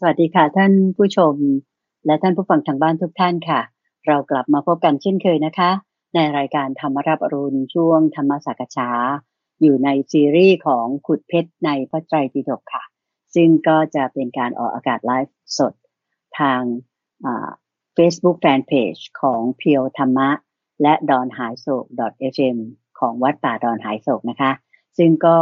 สวัสดีค่ะท่านผู้ชม และท่านผู้ฟังทางบ้านทุกท่านค่ะ เรากลับมาพบกันเช่นเคยนะคะ ในรายการธรรมรับอรุณช่วงธรรมสักษาอยู่ในซีรีส์ของขุดเพชรในพระไตรปิฎกค่ะ ซึ่งก็จะเป็นการออกอากาศไลฟ์สดทางเฟซบุ๊กแฟนเพจของเพียวธรรมะ และดอนหายโศก .fm ของวัดป่าดอนหายโศกนะคะ ซึ่งก็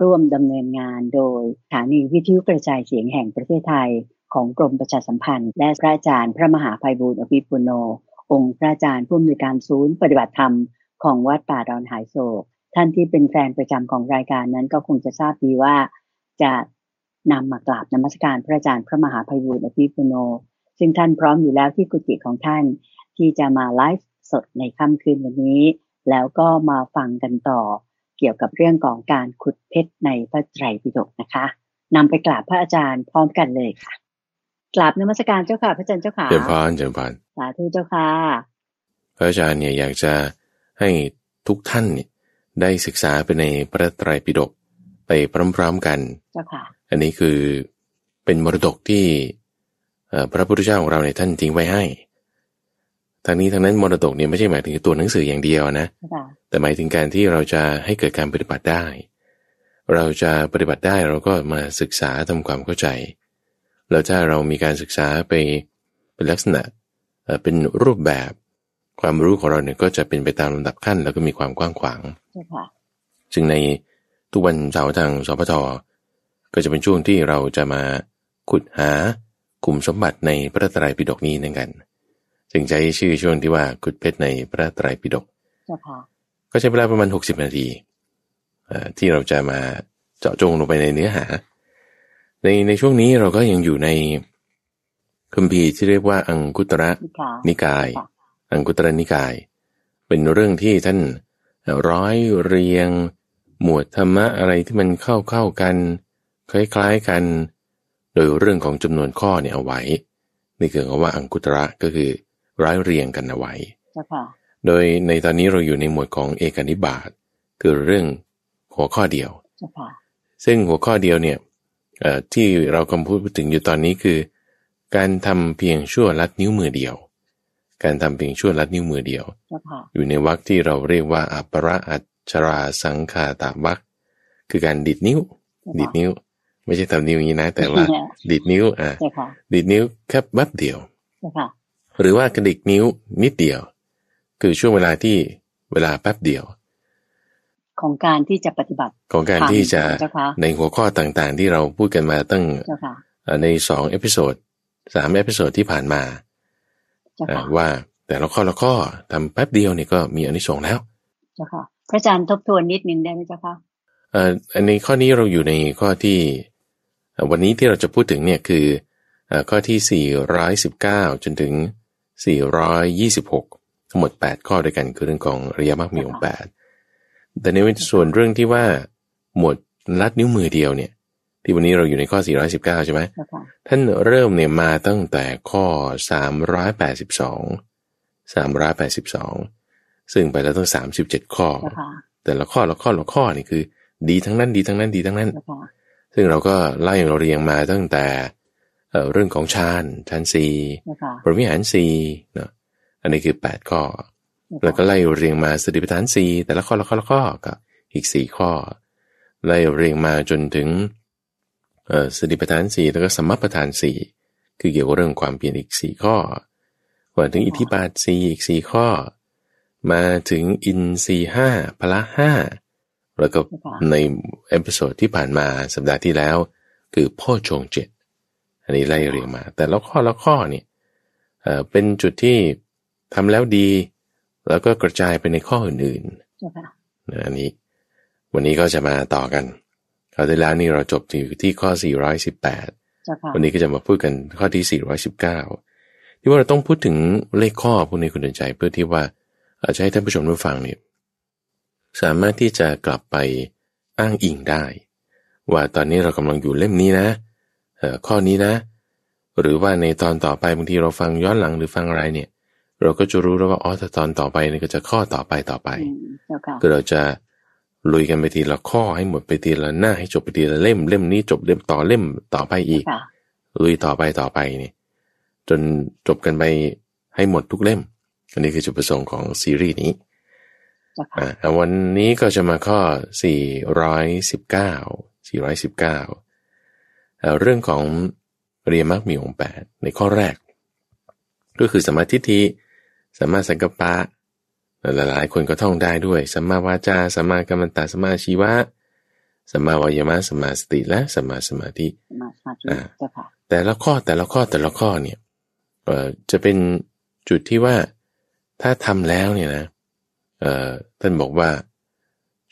ร่วมดำเนินงานโดยสถานีวิทยุกระจายเสียงแห่งประเทศไทย ของกรมประชาสัมพันธ์ และพระอาจารย์พระมหาภัยบูรณ์อภิปุโน องค์พระอาจารย์ผู้อำนวยการศูนย์ปฏิบัติธรรมของวัดป่าดอนหายโศก ท่านที่เป็นแฟนประจำของรายการนั้นก็คงจะทราบดีว่า จะนำมากราบนมัสการพระอาจารย์พระมหาภัยบูรณ์อภิปุโน ซึ่งท่านพร้อมอยู่แล้วที่กุฏิของท่านที่จะมาไลฟ์สดในค่ำคืนวันนี้ แล้วก็มาฟังกันต่อ เกี่ยวกับเรื่องของการขุดเพชรในพระไตรปิฎกนะคะนำไปกราบพระอาจารย์พร้อมกันเลยค่ะกราบนมัสการเจ้าค่ะพระอาจารย์เจ้าค่ะเจริญพรเจริญพรสาธุเจ้าค่ะพระอาจารย์เนี่ยอยากจะให้ทุกท่านเนี่ยได้ศึกษาไปในพระไตรปิฎกไปพร้อมๆกันเจ้าค่ะอันนี้คือเป็นมรดกที่พระพุทธเจ้าของเราในท่านทิ้งไว้ให้ ทางนี้ทางนั้นมรดกเนี่ยไม่ใช่หมายถึงตัวหนังสืออย่างเดียวนะ แต่หมายถึงการที่เราจะให้เกิดการปฏิบัติได้ เราจะปฏิบัติได้เราก็มาศึกษาทำความเข้าใจ แล้วถ้าเรามีการศึกษาไปเป็นลักษณะเป็นรูปแบบ ความรู้ของเราเนี่ยก็จะเป็นไปตามลำดับขั้น แล้วก็มีความกว้างขวางจึงในทุกวันเสาร์ทางสพทก็จะเป็นช่วงที่เราจะมาขุดหากลุ่มสมบัติในพระไตรปิฎกนี้นั่นกัน จึงใช้ชื่อช่วงที่ว่ากุดเพชรในพระไตรปิฎกก็ใช้เวลาประมาณหกสิบนาทีที่เราจะมาเจาะจงลงไปในเนื้อหา ในในช่วงนี้เราก็ยังอยู่ในคัมภีร์ที่เรียกว่าอังคุตระนิกาย อังคุตระนิกาย เป็นเรื่องที่ท่านร้อยเรียง หมวดธรรมะอะไรที่มันเข้าเข้ากัน คล้ายๆกัน โดยเรื่องของจำนวนข้อเนี่ยเอาไว้ นี่คือคำว่าอังคุตระก็คือ ร้ายเรียงกันเอาไว้โดยในตอนนี้เราอยู่ในหมวดของเอกนิบาตคือเรื่องหัวข้อเดียว ซึ่งหัวข้อเดียวเนี่ยที่เรากำลังพูดถึงอยู่ตอนนี้คือ การทำเพียงชั่วลัดนิ้วมือเดียว การทำเพียงชั่วลัดนิ้วมือเดียว อยู่ในวรรคที่เราเรียกว่าอัจฉราอัจฉราสังฆาตวรรคคือการดีดนิ้ว ดีดนิ้ว ไม่ใช่ทำนิ้วอย่างนี้นะ แต่ว่าดีดนิ้วอะดีดนิ้วแค่แป๊บเดียว หรือว่ากระดิกนิ้วนิดเดียว คือช่วงเวลาที่เวลาแป๊บเดียว ของการที่จะปฏิบัติของการที่จะในหัวข้อต่างๆ ที่เราพูดกันมาตั้งในสอง episodeสาม episode ที่ผ่านมาว่าแต่ละข้อละข้อทำแป๊บเดียวเนี่ยก็มีอานิสงส์แล้วเจ้าค่ะพระอาจารย์ทบทวนนิดนึงได้ไหมเจ้าค่ะเอ่อในข้อนี้เราอยู่ในข้อที่ วันนี้ที่เราจะพูดถึงเนี่ยคือข้อที่ 419 จนถึง 426 ทั้งหมด 8 ข้อด้วยกันคือเรื่องของอริยมรรคมีองค์8แต่ในส่วนเรื่องที่ว่าหมวดลัดนิ้วมือเดียวเนี่ย ที่วันนี้เราอยู่ในข้อ 419 ใช่ไหมท่านเริ่มเนี่ยมาตั้งแต่ข้อ 382 382 ซึ่งไปแล้วตั้ง 37 ข้อ แต่ละข้อละข้อละข้อนี่คือ ดีทั้งนั้นดีทั้งนั้นดีทั้งนั้น ซึ่งเราก็ไล่เราเรียงมาตั้งแต่ เรื่องของฌานฌานสี่ปรมิหารสี่เนาะอันนี้คือแปดข้อ แล้วก็ไล่เรียงมาสติปัฏฐานสี่แต่ละข้อละข้อละข้อก็อีกสี่ข้อ ไล่เรียงมาจนถึงสติปัฏฐานสี่แล้วก็สัมมัปปธานสี่คือเกี่ยวกับเรื่องความเปลี่ยนอีกสี่ข้อมาถึงอิทธิบาทสี่อีกสี่ข้อ มาถึงอินทรีย์ห้าพละห้าแล้วก็ใน episode ที่ผ่านมาสัปดาห์ที่แล้ว คือโพชฌงค์เจ็ด อันนี้ไล่เรียงมา แต่ละข้อละข้อนี่เอ่อเป็นจุดที่ทำแล้วดี แล้วก็กระจายไปในข้ออื่นๆอันนี้ วันนี้ก็จะมาต่อกันคราวที่แล้วนี่เราจบอยู่ที่ข้อ 418 วันนี้ก็จะมาพูดกันข้อที่ 419 ที่ว่าเราต้องพูดถึงเลขข้อพวกนี้คุณเดินใจเพื่อที่ว่าอาจจะให้ท่านผู้ชมได้ฟังเนี่ยสามารถที่จะกลับไปอ้างอิงได้ ว่าตอนนี้เรากำลังอยู่เล่มนี้นะ ข้อนี้นะ หรือว่าในตอนต่อไปบางทีเราฟังย้อนหลังหรือฟังอะไรเนี่ย เราก็จะรู้แล้วว่าอ๋อถ้าตอนต่อไปนี่ก็จะข้อต่อไปต่อไปคือเราจะลุยกันไปทีละข้อให้หมดไปทีละหน้าให้จบไปทีละเล่ม เล่มนี้จบเล่มต่อเล่มต่อไปอีก ลุยต่อไปต่อไปนี่จนจบกันไปให้หมดทุกเล่ม อันนี้คือจุดประสงค์ของซีรีส์นี้อ่าวันนี้ก็จะมาข้อ 419 419 เรื่องของเรียมักมีองค์แปดในข้อแรก ก็คือสมาธิทิสัมมาสังกัปปะหลายๆคนก็ท่องได้ด้วยสัมมาวาจาสัมมากัมมันตสัมมาชีวะสัมมาวายมะสัมมาสติและสัมมาสมาธิแต่ละข้อแต่ละข้อแต่ละข้อเนี่ยเอ่อจะเป็นจุดที่ว่าถ้าทำแล้วเนี่ยนะเอ่อท่านบอกว่า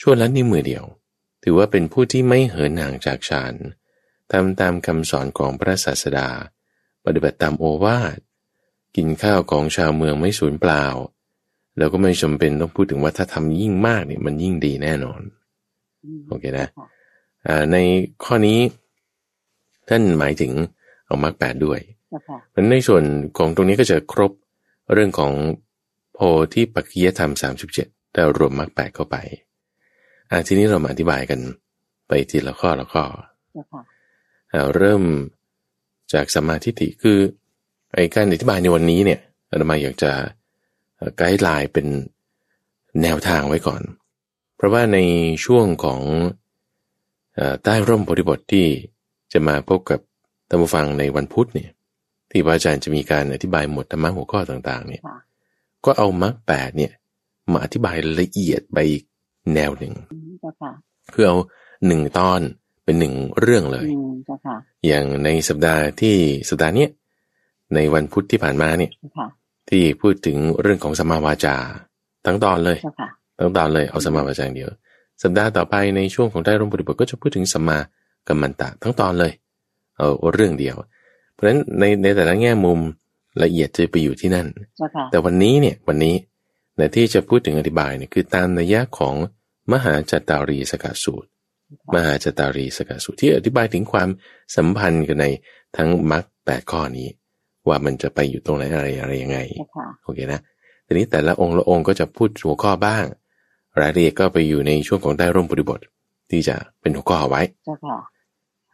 ชั่วละนิ้วมือเดียว ถือว่าเป็นผู้ที่ไม่เหินห่างจากฌาน ทำตามคำสอนของพระศาสดา ปฏิบัติตามโอวาท กินข้าวของชาวเมืองไม่สูญเปล่า แล้วก็ไม่จำเป็นต้องพูดถึงว่าถ้าทำยิ่งมากเนี่ยมันยิ่งดีแน่นอน โอเคนะในข้อนี้ท่านหมายถึงเอามรรคแปดด้วยมันในส่วนของตรงนี้ก็จะครบเรื่องของโพธิปัจจยธรรมสามสิบเจ็ดแต่รวมมรรคแปดเข้าไปอ่าทีนี้เรามาอธิบายกันไปทีละข้อละข้อ เริ่มจากสมาธิิคือไอ้การอธิบายในวันนี้เนี่ยอาตมาอยากจะไกด์ไลน์เป็นแนวทางไว้ก่อน เพราะว่าในช่วงของใต้ร่มโพธิบทที่จะมาพบกับท่านผู้ฟังในวันพุธเนี่ยที่พระอาจารย์จะมีการอธิบายหมดธรรมะหัวข้อต่างๆเนี่ยก็เอามรรคแปดเนี่ยมาอธิบายละเอียดไปแนวหนึ่งเพื่อเอาหนึ่งตอน เป็นหนึ่งเรื่องเลย อย่างในสัปดาห์ที่สัปดาห์นี้ในวันพุธที่ผ่านมาเนี่ยที่พูดถึงเรื่องของสมาวาจา ทั้งตอนเลยทั้งตอนเลยเอาสมาวาจาเดียว สัปดาห์ต่อไปในช่วงของได้ร่มปฏิบัติก็จะพูดถึงสมากัมมันตะทั้งตอนเลย เอาเรื่องเดียว เพราะฉะนั้นในในแต่ละแง่มุมละเอียดจะไปอยู่ที่นั่น แต่วันนี้เนี่ยวันนี้ในที่จะพูดถึงอธิบายเนี่ยคือตามนัยยะของมหาจัตตารีสกัดสูตร มหาจัตตารีสกัดสูตรที่อธิบายถึงความสัมพันธ์กันในทั้งมรรคแปดข้อนี้ ว่ามันจะไปอยู่ตรงไหนอะไรอะไรยังไงโอเคนะทีนี้แต่ละองค์ละองค์ก็จะพูดหัวข้อบ้าง รายละเอียดก็ไปอยู่ในช่วงของใต้ร่มบริบทที่จะเป็นหัวข้อไว้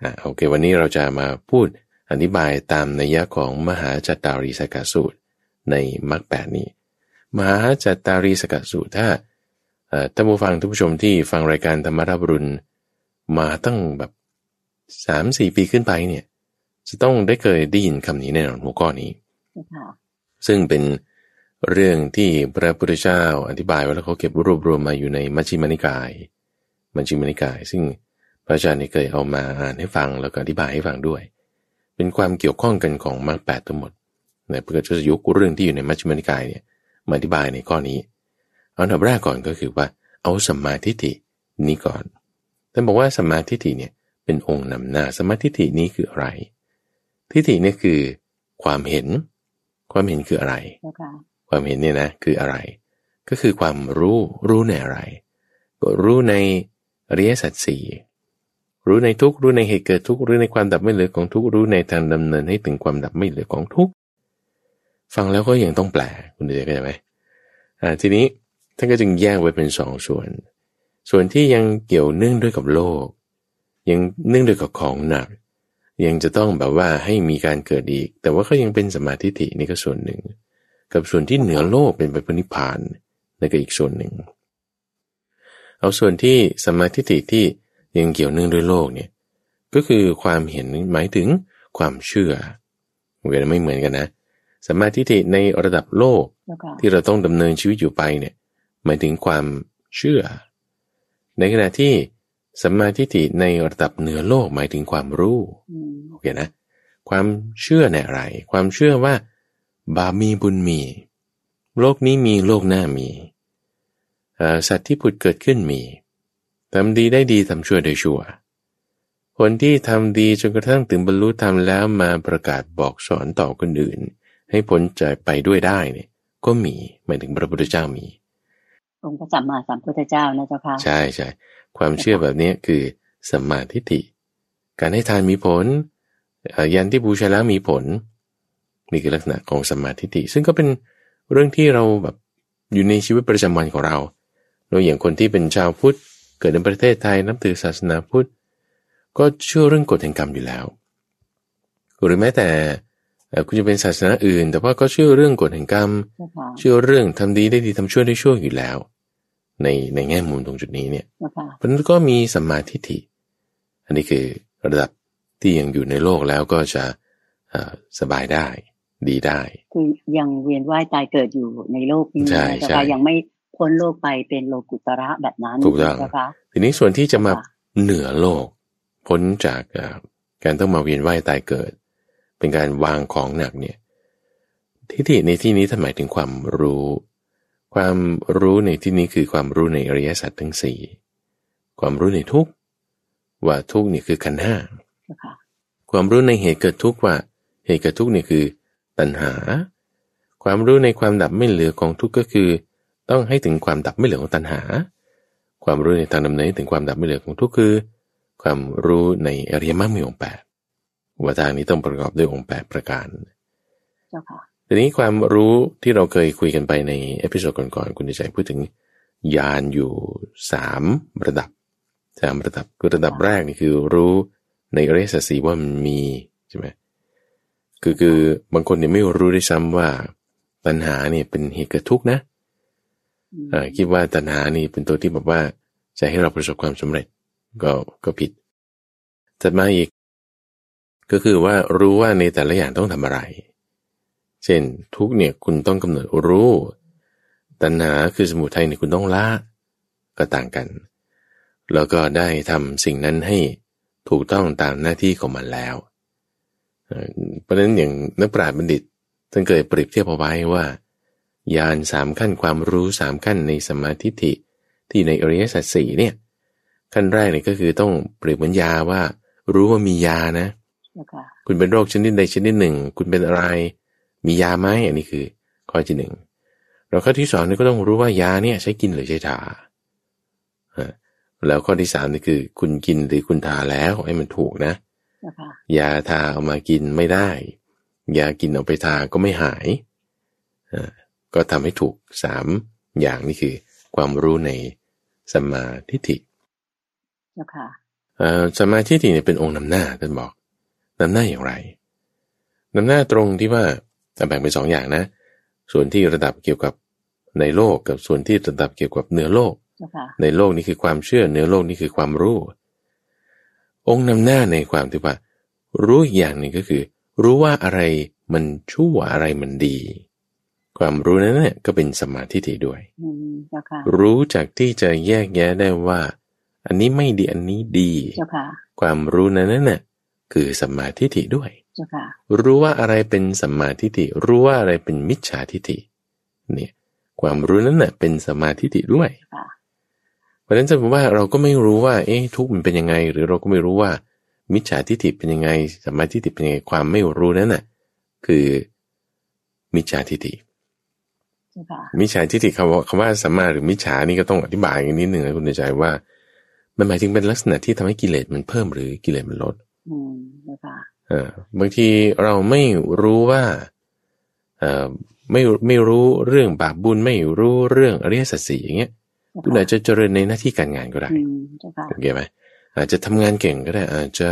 อ่าโอเค วันนี้เราจะมาพูดอธิบายตามนัยยะของมหาจัตตารีสกัสูตรในมรรคแปดนี้ มหาจัตตารีสกัสูตรถ้าท่านผู้ฟังทุกผู้ชมที่ฟังรายการธรรมราบรุน มาตั้งแบบสามสี่ปีขึ้นไปเนี่ย จะต้องได้เคยได้ยินคำนี้แน่นอนหัวข้อนี้ ซึ่งเป็นเรื่องที่พระพุทธเจ้าอธิบายไว้แล้วเขาเก็บรวบรวมมาอยู่ในมัชฌิมานิกาย มัชฌิมานิกาย ซึ่งพระอาจารย์เคยเอามาอ่านให้ฟังแล้วก็อธิบายให้ฟังด้วย เป็นความเกี่ยวข้องกันของมรรคแปดทั้งหมดในพระเจ้ายุคเรื่องที่อยู่ในมัชฌิมานิกายเนี่ยมาอธิบายในข้อนี้ เอาอันดับแรกก่อนก็คือว่า เอาสัมมาทิฏฐินี้ก่อน ท่านบอกว่าสัมมาทิฏฐิเนี่ยเป็นองค์นำหน้าสัมมาทิฏฐินี้คืออะไร ทิฏฐิเนี่ยคือความเห็น ความเห็นคืออะไร ความเห็นเนี่ยนะคืออะไร ก็คือความรู้รู้ในอะไร ก็รู้ในอริยสัจสี่รู้ในทุกรู้ในเหตุเกิดทุกรู้ในความดับไม่เหลือของทุกรู้ในทางดำเนินให้ถึงความดับไม่เหลือของทุกฟังแล้วก็ยังต้องแปลคุณเดียเข้าใจไหมอ่าทีนี้ท่านก็จึงแยกไว้เป็นสองส่วน ส่วนที่ยังเกี่ยวเนื่องด้วยกับโลก ยังเนื่องด้วยกับของหนัก ยังจะต้องแบบว่าให้มีการเกิดอีก แต่ว่าก็ยังเป็นสมาธิฐินี่ก็ส่วนหนึ่ง กับส่วนที่เหนือโลกเป็นไปพนิพานนั่นก็อีกส่วนหนึ่ง เอาส่วนที่สมาธิฐิที่ยังเกี่ยวเนื่องด้วยโลกเนี่ยก็คือความเห็นหมายถึงความเชื่อเวลาไม่เหมือนกันนะสมาธิฐิในระดับโลกที่เราต้องดำเนินชีวิตอยู่ไปเนี่ยหมายถึงความเชื่อ ในขณะที่สัมมาทิฏฐิในระดับเหนือโลกหมายถึงความรู้โอเคนะ ความเชื่อในอะไร ความเชื่อว่า บาปมีบุญมี โลกนี้มีโลกหน้ามีสัตว์ที่ผุดเกิดขึ้นมีทำดีได้ดีทำชั่วได้ชั่ว คนที่ทำดีจนกระทั่งถึงบรรลุธรรมแล้วมาประกาศบอกสอนต่อคนอื่น ให้พ้นใจไปด้วยได้เนี่ยก็มีหมายถึงพระพุทธเจ้ามี องค์พระสัมมาสัมพุทธเจ้านะเจ้าค่ะใช่ใช่ความเชื่อแบบนี้คือสัมมาทิฏฐิ การให้ทานมีผลยันที่บูชาแล้วมีผลนี่คือลักษณะของสัมมาทิฏฐิซึ่งก็เป็นเรื่องที่เราแบบอยู่ในชีวิตประจำวันของเราโดยอย่างคนที่เป็นชาวพุทธ เกิดในประเทศไทยนับถือศาสนาพุทธ ก็เชื่อเรื่องกฎแห่งกรรมอยู่แล้ว หรือแม้แต่ คุณจะเป็นศาสนาอื่น แต่ว่าก็เชื่อเรื่องกฎแห่งกรรม เชื่อเรื่องทำดีได้ดีทำชั่วได้ชั่วอยู่แล้ว ในในแง่มุมตรงจุดนี้เนี่ยเพราะนั้นก็มีสัมมาทิฏฐิ อันนี้คือระดับที่ยังอยู่ในโลกแล้วก็จะสบายได้ดีได้ คือยังเวียนว่ายตายเกิดอยู่ในโลกนี้แต่ว่ายังไม่พ้นโลกไปเป็นโลกุตระแบบนั้นถูกต้องทีนี้ส่วนที่จะมาเหนือโลก พ้นจากการต้องมาเวียนว่ายตายเกิด เป็นการวางของหนักเนี่ยทิฏฐิในที่นี้ท่านหมายถึงความรู้ ความรู้ในที่นี้คือความรู้ในอริยสัจทั้งสี่ความรู้ในทุกว่าทุกนี่คือขันห้าความรู้ในเหตุเกิดทุกว่า เหตุเกิดทุกนี่คือตัณหา ความรู้ในความดับไม่เหลือของทุกก็คือ ต้องให้ถึงความดับไม่เหลือของตัณหา ความรู้ในทางดำเนินถึงความดับไม่เหลือของทุกข์คือ ความรู้ในอริยมรรคมีองค์แปด ว่าทางนี้ต้องประกอบด้วยองค์แปดประการเจ้าค่ะทีนี้ความรู้ที่เราเคยคุยกันไปใน episode ก่อนๆคุณใจพูดถึงญาณอยู่สามระดับสามระดับคือระดับแรกนี่คือรู้ในอริยสัจสี่ว่ามันมีใช่ไหมคือคือบางคนเนี่ยไม่รู้ด้วยซ้ำว่าตัณหาเนี่ยเป็นเหตุเกิดทุกข์นะอ่าคิดว่าตัณหานี่เป็นตัวที่แบบว่าจะให้เราประสบความสำเร็จก็ก็ผิดจัดมาอีก ก็คือว่ารู้ว่าในแต่ละอย่างต้องทำอะไร เช่นทุกเนี่ยคุณต้องกำหนดรู้ ตัณหาคือสมุทัยเนี่ยคุณต้องละก็ต่างกัน แล้วก็ได้ทำสิ่งนั้นให้ถูกต้องตามหน้าที่ของมันแล้ว เพราะฉะนั้นอย่างนักปราชญ์บัณฑิตท่านเคยเปรียบเทียบเอาไว้ว่า ยานสามขั้นความรู้สามขั้นในสมาธิิที่ในอริยสัจสี่เนี่ยขั้นแรกเนี่ยก็คือต้องเปรียบเหมือนยาว่า รู้ว่ามียานะ คุณเป็นโรคชนิดใดชนิดหนึ่ง คุณเป็นอะไร มียาไหมอันนี้คือ ข้อที่หนึ่งเราข้อที่สองนี่ก็ต้องรู้ว่ายาเนี่ยใช้กินหรือใช้ทาแล้วข้อที่สามนี่คือ คุณกินหรือคุณทาแล้วให้มันถูกนะ ยาทาเอามากินไม่ได้ ยากินเอาไปทาก็ไม่หาย ก็ทำให้ถูกสามอย่างนี่คือ ความรู้ในสมาธิฐิสมาธิฐิเนี่ยเป็นองค์นำหน้าท่านบอก นำหน้าอย่างไรนำหน้าตรงที่ว่าแบ่งเป็นสองอย่างนะ ส่วนที่ระดับเกี่ยวกับในโลกกับส่วนที่ระดับเกี่ยวกับเหนือโลก ในโลกนี้คือความเชื่อเหนือโลกนี้คือความรู้ องค์นำหน้าในความที่ว่า รู้อย่างหนึ่งก็คือ รู้ว่าอะไรมันชั่วอะไรมันดี ความรู้นั้นเนี่ยก็เป็นสมาธิด้วย รู้จากที่จะแยกแยะได้ว่า อันนี้ไม่ดีอันนี้ดี ความรู้นั้นน่ะ คือสมาธิด้วยรู้ว่าอะไรเป็นสมาธิรู้ว่าอะไรเป็นมิจฉาทิฏฐิเนี่ยความรู้นั้นน่ะเป็นสมาธิด้วยเพราะฉะนั้นจะบอกว่าเราก็ไม่รู้ว่า เอ๊ะทุกมันเป็นยังไง หรือเราก็ไม่รู้ว่า มิจฉาทิฏฐิเป็นยังไงสมาธิฏฐิเป็นยังไงความไม่รู้นั้นน่ะคือมิจฉาทิฏฐิมิจฉาทิฏฐิคำว่าคำว่าสัมมาหรือมิจฉานี่ก็ต้องอธิบายกันนิดหนึ่งนะคุณใจว่า มันหมายถึงเป็นลักษณะที่ทำให้กิเลสมันเพิ่มหรือกิเลสมันลด อืมนะคะอ่าบางทีเราไม่รู้ว่าเอ่อไม่ไม่รู้เรื่องบาปบุญไม่รู้เรื่องอริยสัจสี่อย่างเงี้ยคุณอาจจะเจริญในหน้าที่การงานก็ได้โอเคไหมอาจจะทำงานเก่งก็ได้ อาจจะ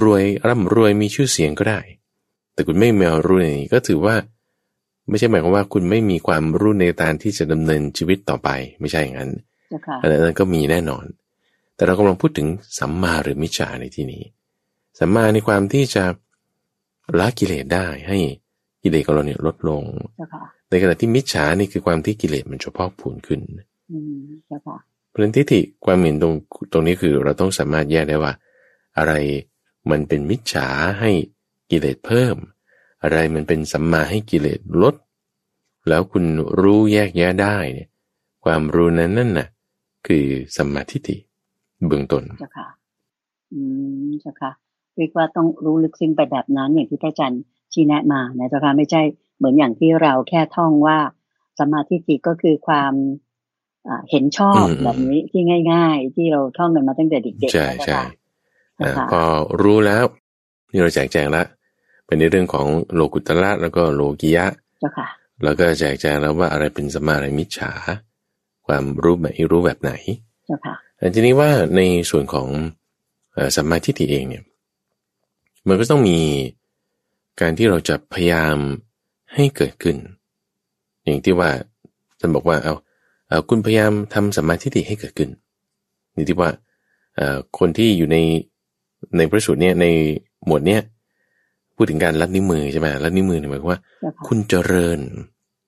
รวยร่ำรวยมีชื่อเสียงก็ได้ แต่คุณไม่มีรู้ในนี้ก็ถือว่า ไม่ใช่หมายความว่าคุณไม่มีความรู้ในการที่จะดำเนินชีวิตต่อไป ไม่ใช่อย่างนั้นอันนั้นก็มีแน่นอน แต่เรากำลังพูดถึงสัมมาหรือมิจฉาในที่นี้ สัมมาในความที่จะละกิเลสได้ให้กิเลสของเราเนี่ยลดลง ในขณะที่มิจฉานี่คือความที่กิเลสมันจะพอกพูนขึ้นเพราะนั้นทิฏฐิความเห็นตรงตรงนี้คือเราต้องสามารถแยกได้ว่า อะไรมันเป็นมิจฉาให้กิเลสเพิ่ม อะไรมันเป็นสัมมาให้กิเลสลด แล้วคุณรู้แยกแยะได้เนี่ยความรู้นั้นนั่นน่ะ คือสัมมาทิฏฐิเบื้องต้นจ้าค่ะ อืมจ้าค่ะ เรียกว่าต้องรู้ลึกซึ้งไปแบบนั้นอย่างที่พระอาจารย์ชี้แนะมานะเจ้าค่ะไม่ใช่เหมือนอย่างที่เราแค่ท่องว่าสัมมาทิฏฐิก็คือความเห็นชอบแบบนี้ที่ง่าย ๆ ที่เราท่องกันมาตั้งแต่เด็กๆใช่ใช่พอรู้แล้วนี่เราแจกแจงละเป็นในเรื่องของโลกุตละแล้วก็โลกิยะแล้วก็แจกแจงแล้วว่าอะไรเป็นสมาอะไรมิจฉา ความรู้แบบรู้แบบไหนแต่ทีนี้ว่าในส่วนของสัมมาทิฏฐิเองเนี่ย มันก็ต้องมีการที่เราจะพยายามให้เกิดขึ้น อย่างที่ว่าท่านบอกว่าเอาเอาคุณพยายามทำสมาธิให้เกิดขึ้นนี่ที่ว่าคนที่อยู่ในในพระสูตรเนี่ยในหมวดเนี้ยพูดถึงการลัดนิ้วมือใช่ไหมลัดนิ้วมือหมายความว่า คุณเจริญ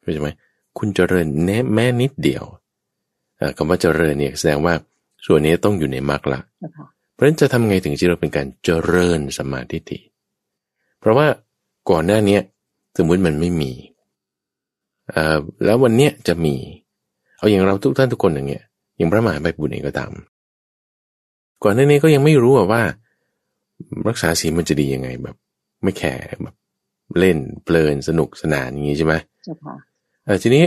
เข้าใจไหมคุณเจริญแม้แม้นิดเดียวคำว่าเจริญเนี่ยแสดงว่าส่วนนี้ต้องอยู่ในมรรคละ เพราะฉะนั้นจะทำไงถึงที่เราเป็นการเจริญสมาธิิเพราะว่าก่อนหน้านี้สมมติมันไม่มีแล้ววันเนี้ยจะมี เอาอย่างเราทุกท่านทุกคนอย่างเงี้ยอย่างพระมหาไพบุญเองก็ตามก่อนหน้านี้ก็ยังไม่รู้ว่า รักษาศีลมันจะดียังไงแบบ ไม่แข่แบบเล่นเพลินสนุกสนานอย่างนี้ใช่ไหมใช่ค่ะทีนี้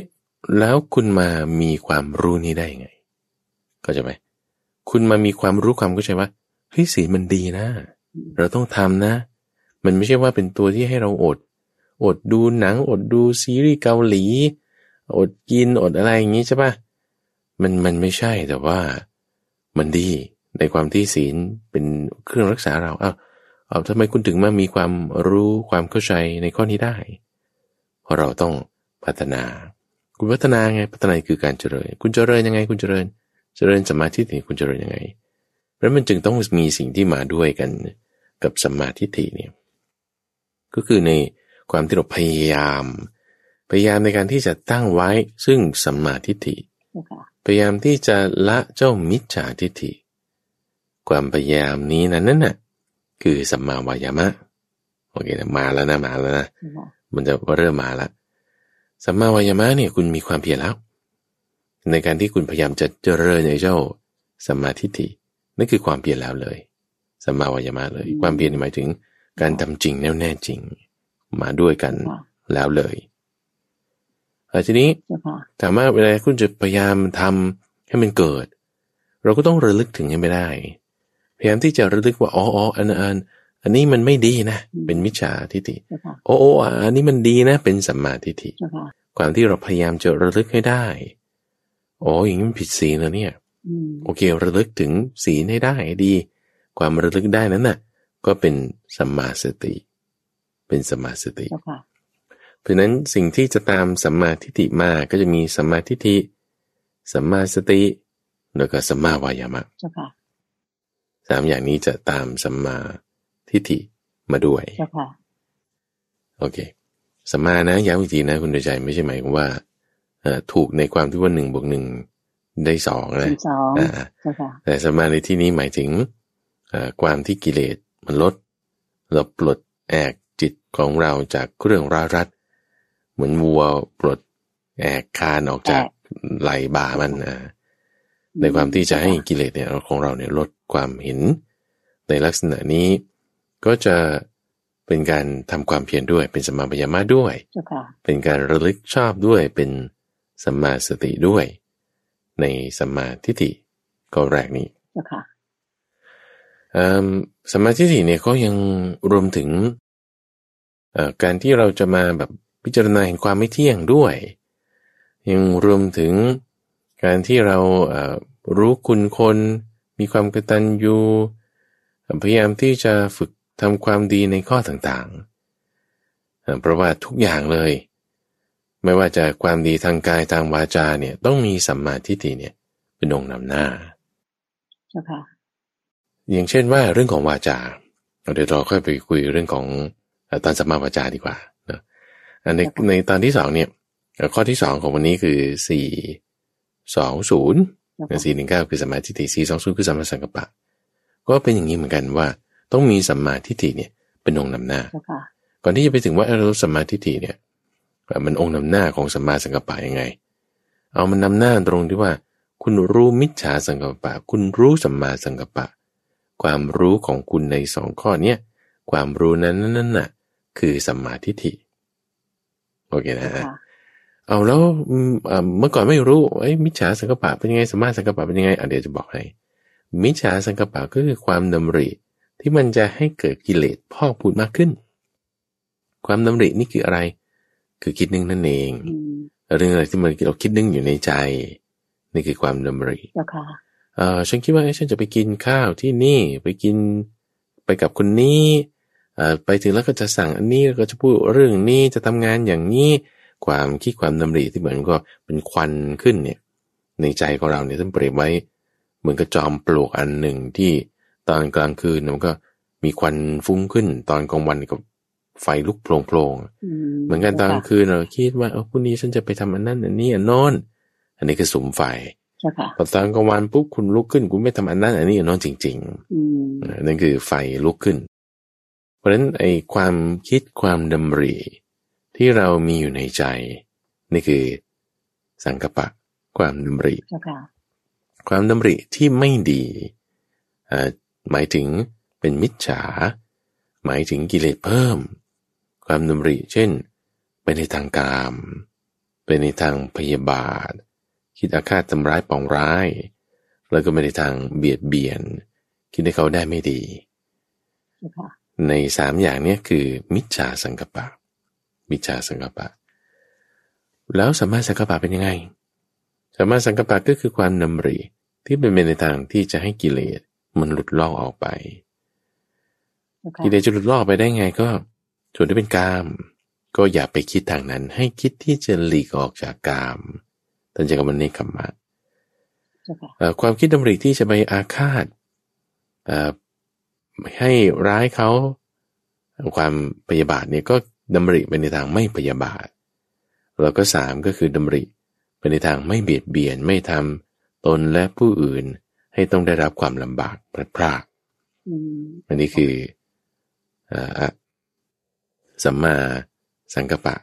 แล้วคุณมามีความรู้นี้ได้ยังไง ก็จะไหม คุณมามีความรู้ความเข้าใจว่าเฮ้ยศีลมันดีนะ เราต้องทำนะ มันไม่ใช่ว่าเป็นตัวที่ให้เราอด อดดูหนังอดดูซีรีส์เกาหลี อดกินอดอะไรอย่างนี้ใช่ปะมันมันไม่ใช่แต่ว่ามันดีในความที่ศีลเป็นเครื่องรักษาเราเอาเอาทำไมคุณถึงมามีความรู้ความเข้าใจในข้อนี้ได้ เพราะเราต้องพัฒนา คุณพัฒนาไงพัฒนาคือการเจริญ คุณเจริญยังไงคุณเจริญ เจริญสมาธินี่คุณเจริญยังไง เพราะมันจึงต้องมีสิ่งที่มาด้วยกันกับสมาธิิเนี่ยก็คือในความที่เราพยายาม พยายามในการที่จะตั้งไว้ซึ่งสมาธิิพยายามที่จะละเจ้ามิจฉาทิฏฐิ ความพยายามนี้นั้นนั่นน่ะคือสัมมาวายามะโอเคนะมาแล้วนะมาแล้วนะมันจะเริ่มมาแล้วสัมมาวายามะเนี่ยคุณมีความเพียรแล้ว ในการที่คุณพยายามจะเจริญในเจ้าสัมมาทิฏฐินั่นคือความเพียรแล้วเลยสัมมาวายามะเลย ความเพียรหมายถึงการทำจริงแน่วแน่จริง มาด้วยกันแล้วเลยทีนี้ถามว่าเวลาคุณจะพยายามทำให้มันเกิด เราก็ต้องระลึกถึงให้ไม่ได้ พยายามที่จะระลึกว่าอ๋ออ๋ออันอันอันนี้มันไม่ดีนะ เป็นมิจฉาทิฏฐิโอ้โอ้อันนี้มันดีนะ เป็นสัมมาทิฏฐิความที่เราพยายามจะระลึกให้ได้ โอ้อย่างนี้มันผิดศีลแล้วเนี่ยโอเค ระลึกถึงศีลให้ได้ดี ความระลึกได้นั้นน่ะ ก็เป็นสัมมาสติ เป็นสัมมาสติเพราะนั้นสิ่งที่จะตามสัมมาทิฏฐิมาก็จะมีสัมมาทิฏฐิสัมมาสติแล้วก็สัมมาวายามะสามอย่างนี้จะตามสัมมาทิฏฐิมาด้วยโอเคสัมมานะย้ำอีกทีนะคุณใจไม่ใช่หมายความว่า ถูกในความที่ว่าหนึ่งบวกหนึ่งได้สองนะแต่สัมมาในที่นี้หมายถึงความที่กิเลสมันลด เราปลดแอกจิตของเราจากเครื่องรารัดเหมือนวัวปลดแอกคานออกจากไหลบ่ามันนะในความที่จะให้กิเลสเนี่ยของเราเนี่ยลดความเห็น ในลักษณะนี้ก็จะเป็นการทำความเพียรด้วยเป็นสมาิยามะด้วย เป็นการระลึกชอบด้วยเป็น สัมมาสติด้วย ในสัมมาทิฏฐิก็แรกนี้สัมมาทิฏฐิเนี่ยก็ยังรวมถึงการที่เราจะมาแบบพิจารณาเห็นความไม่เที่ยงด้วย ยังรวมถึงการที่เรารู้คุณคน มีความกตัญญูพยายามที่จะฝึกทำความดีในข้อต่างๆ เพราะว่าทุกอย่างเลย ไม่ว่าจะความดีทางกายทางวาจาเนี่ย ต้องมีสัมมาทิฏฐิเนี่ย เป็นองค์นำหน้าเจ้าค่ะอย่างเช่นว่าเรื่องของวาจาเดี๋ยวเราค่อยไปคุยเรื่องของตอนสัมมาวาจาดีกว่าในในตอนที่สองเนี่ย ข้อที่สองของวันนี้คือสี่สองศูนย์สี่หนึ่งเก้าคือสัมมาทิฏฐิสี่สองศูนย์คือสัมมาสังกัปปะ ก็เป็นอย่างนี้เหมือนกันว่า ต้องมีสัมมาทิฏฐิเนี่ยเป็นองค์นำหน้าก่อนที่จะไปถึงว่าเราสัมมาทิฏฐิเนี่ย มันองค์นำหน้าของสัมมาสังกัปปะยังไง เอามันนำหน้าตรงที่ว่า คุณรู้มิจฉาสังกัปปะ คุณรู้สัมมาสังกัปปะ ความรู้ของคุณในสองข้อเนี้ยความรู้นั้นนั่นน่ะคือสัมมาทิฏฐิโอเคนะฮะเอาแล้วเมื่อก่อนไม่รู้ไอ้มิจฉาสังกปะเป็นยังไงสมาสังกปะเป็นยังไงเดี๋ยวจะบอกให้ มิจฉาสังกปะก็คือความดำริ ที่มันจะให้เกิดกิเลสพอกพูดมากขึ้น ความดำรินี่คืออะไร คือคิดนึงนั่นเองเรื่องอะไรที่มันเราคิดนึงอยู่ในใจ นี่คือความดำริเออฉันคิดว่าฉันจะไปกินข้าวที่นี่ไปกินไปกับคนนี้ไปถึงแล้วก็จะสั่งอันนี้ก็จะพูดเรื่องนี้จะทำงานอย่างนี้ความคิดความดำริที่เหมือนก็เป็นควันขึ้นเนี่ยในใจของเราเนี่ยท่านเปรียบไว้เหมือนกับจอมปลวกอันหนึ่งที่ตอนกลางคืนมันก็มีควันฟุ้งขึ้น ตอนกลางวันก็ ไฟลุกโผล่ๆเหมือนกันตอนกลางคืนเราคิดว่าเออพรุ่งนี้ฉันจะไปทำอันนั้นอันนี้อันนอนอันนี้คือสุมไฟพอตอนกลางวันปุ๊บคุณลุกขึ้นคุณไม่ทำอันนั้นอันนี้อันนอนจริงๆนั่นคือไฟลุกขึ้น เพราะฉะนั้นไอ้ความคิดความดำริที่เรามีอยู่ในใจ นี่คือสังกปะ ความดำริความดำริที่ไม่ดีหมายถึงเป็นมิจฉา หมายถึงกิเลสเพิ่ม ความดำริ เช่น ไปในทางกาม ไปในทางพยาบาท คิดอาฆาตทำร้ายปองร้าย แล้วก็ไปในทางเบียดเบียน คิดให้เขาได้ไม่ดี ในสามอย่างนี้คือ มิจฉาสังกปะ มิจฉาสังกปะ แล้วสัมมาสังกปะเป็นยังไงสัมมาสังกปะก็คือความนำริที่เป็นไปในทางที่จะให้กิเลสมันหลุดลอกออกไปกิเลสจะหลุดลอกไปได้ไงก็ ส่วนที่เป็นกาม ก็อย่าไปคิดทางนั้น ให้คิดที่จะหลีกออกจากกามตันจะกำมันนี้คำมาความคิดดำริที่จะไปอาฆาตให้ร้ายเขาความพยาบาทเนี่ยก็ดำริไปในทางไม่พยาบาท แล้วก็สามก็คือดำริไปในทางไม่เบียดเบียนไม่ทำตนและผู้อื่นให้ต้องได้รับความลำบากพลาดพลาดอันนี้คืออ สัมมาสังกปะ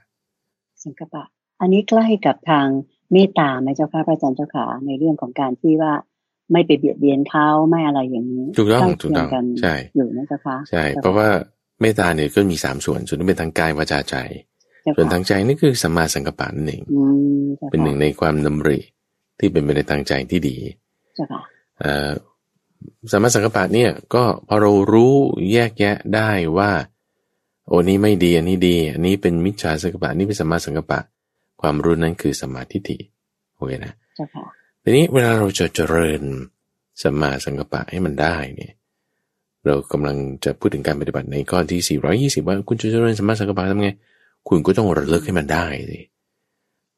สังกปะ อันนี้ใกล้กับทางเมตตาไหมเจ้าค่ะพระอาจารย์เจ้าค่ะในเรื่องของการที่ว่าไม่ไปเบียดเบียนเขาไม่อะไรอย่างนี้ถูกต้องถูกต้องใช่อยู่นะเจ้าค่ะใช่ เพราะว่าเมตตาเนี่ยก็มีสามส่วน ส่วนที่เป็นทางกายวาจาใจ ส่วนทางใจนี่คือสัมมาสังกัปปะนั่นเองเป็นหนึ่งในความดำริที่เป็นไปในทางใจที่ดีสัมมาสังกัปปะเนี่ยก็พอเรารู้แยกแยะได้ว่า โอ้นี้ไม่ดีอันนี้ดี อันนี้เป็นมิจฉาสังกัปปะนี่เป็นสัมมาสังกัปปะ ความรู้นั้นคือสมาธิฐิโอเคนะทีนี้เวลาเราจะเจริญสัมมาสังกัปปะให้มันได้เนี่ยเรากำลังจะพูดถึงการปฏิบัติในข้อที่ 420 ว่าคุณจะเจริญสมาสังกปะทำไง คุณก็ต้องระลึกให้มันได้สิ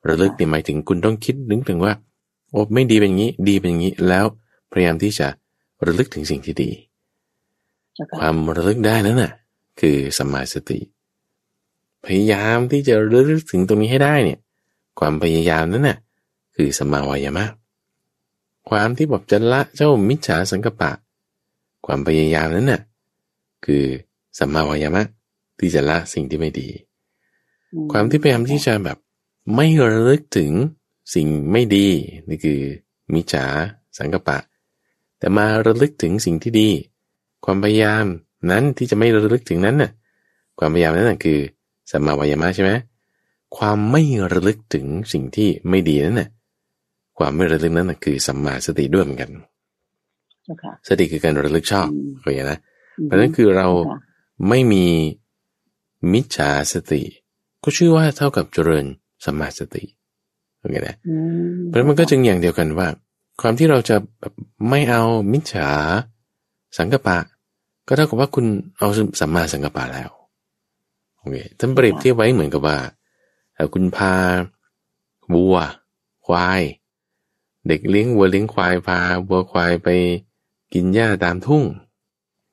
ระลึกนี่หมายถึงคุณต้องคิดนึกถึงว่า โอ้ไม่ดีเป็นอย่างนี้ ดีเป็นอย่างนี้ แล้วพยายามที่จะระลึกถึงสิ่งที่ดี ความระลึกได้นั่นน่ะ คือสมาสติ พยายามที่จะระลึกถึงตรงนี้ให้ได้เนี่ย ความพยายามนั้นน่ะคือสมาวายามะ ความที่แบบจะละเจ้ามิจฉาสังกปะ ความพยายามนั้นน่ะคือสัมมาวายามะที่จะละสิ่งที่ไม่ดี ความที่พยายามที่จะแบบไม่ระลึกถึงสิ่งไม่ดีนี่คือมิจฉาสังกปะ แต่มาระลึกถึงสิ่งที่ดี ความพยายาม นั้นที่จะไม่ระลึกถึงนั้นน่ะความพยายามนั้นน่ะคือสัมมาวายามะใช่ไหมความไม่ระลึกถึงสิ่งที่ไม่ดีนั้นน่ะความไม่ระลึกนั้นน่ะคือสัมมาสติด้วยเหมือนกันสติคือการระลึกชอบเข้าใจนะเพราะนั้นคือเราไม่มีมิจฉาสติ ก็ชื่อว่าเท่ากับเจริญสมาสติโอเคนะเพราะมันก็จึงอย่างเดียวกันว่า ความที่เราจะแบบไม่เอามิจฉาสังกปะ ก็เท่ากับว่าคุณเอาสัมมาสังกปะแล้วโอเคท่านเปรียบเทียบไว้เหมือนกับว่าคุณพาวัว ควาย เด็กเลี้ยงวัวเลี้ยงควายพาวัวควายไปกินหญ้าตามทุ่ง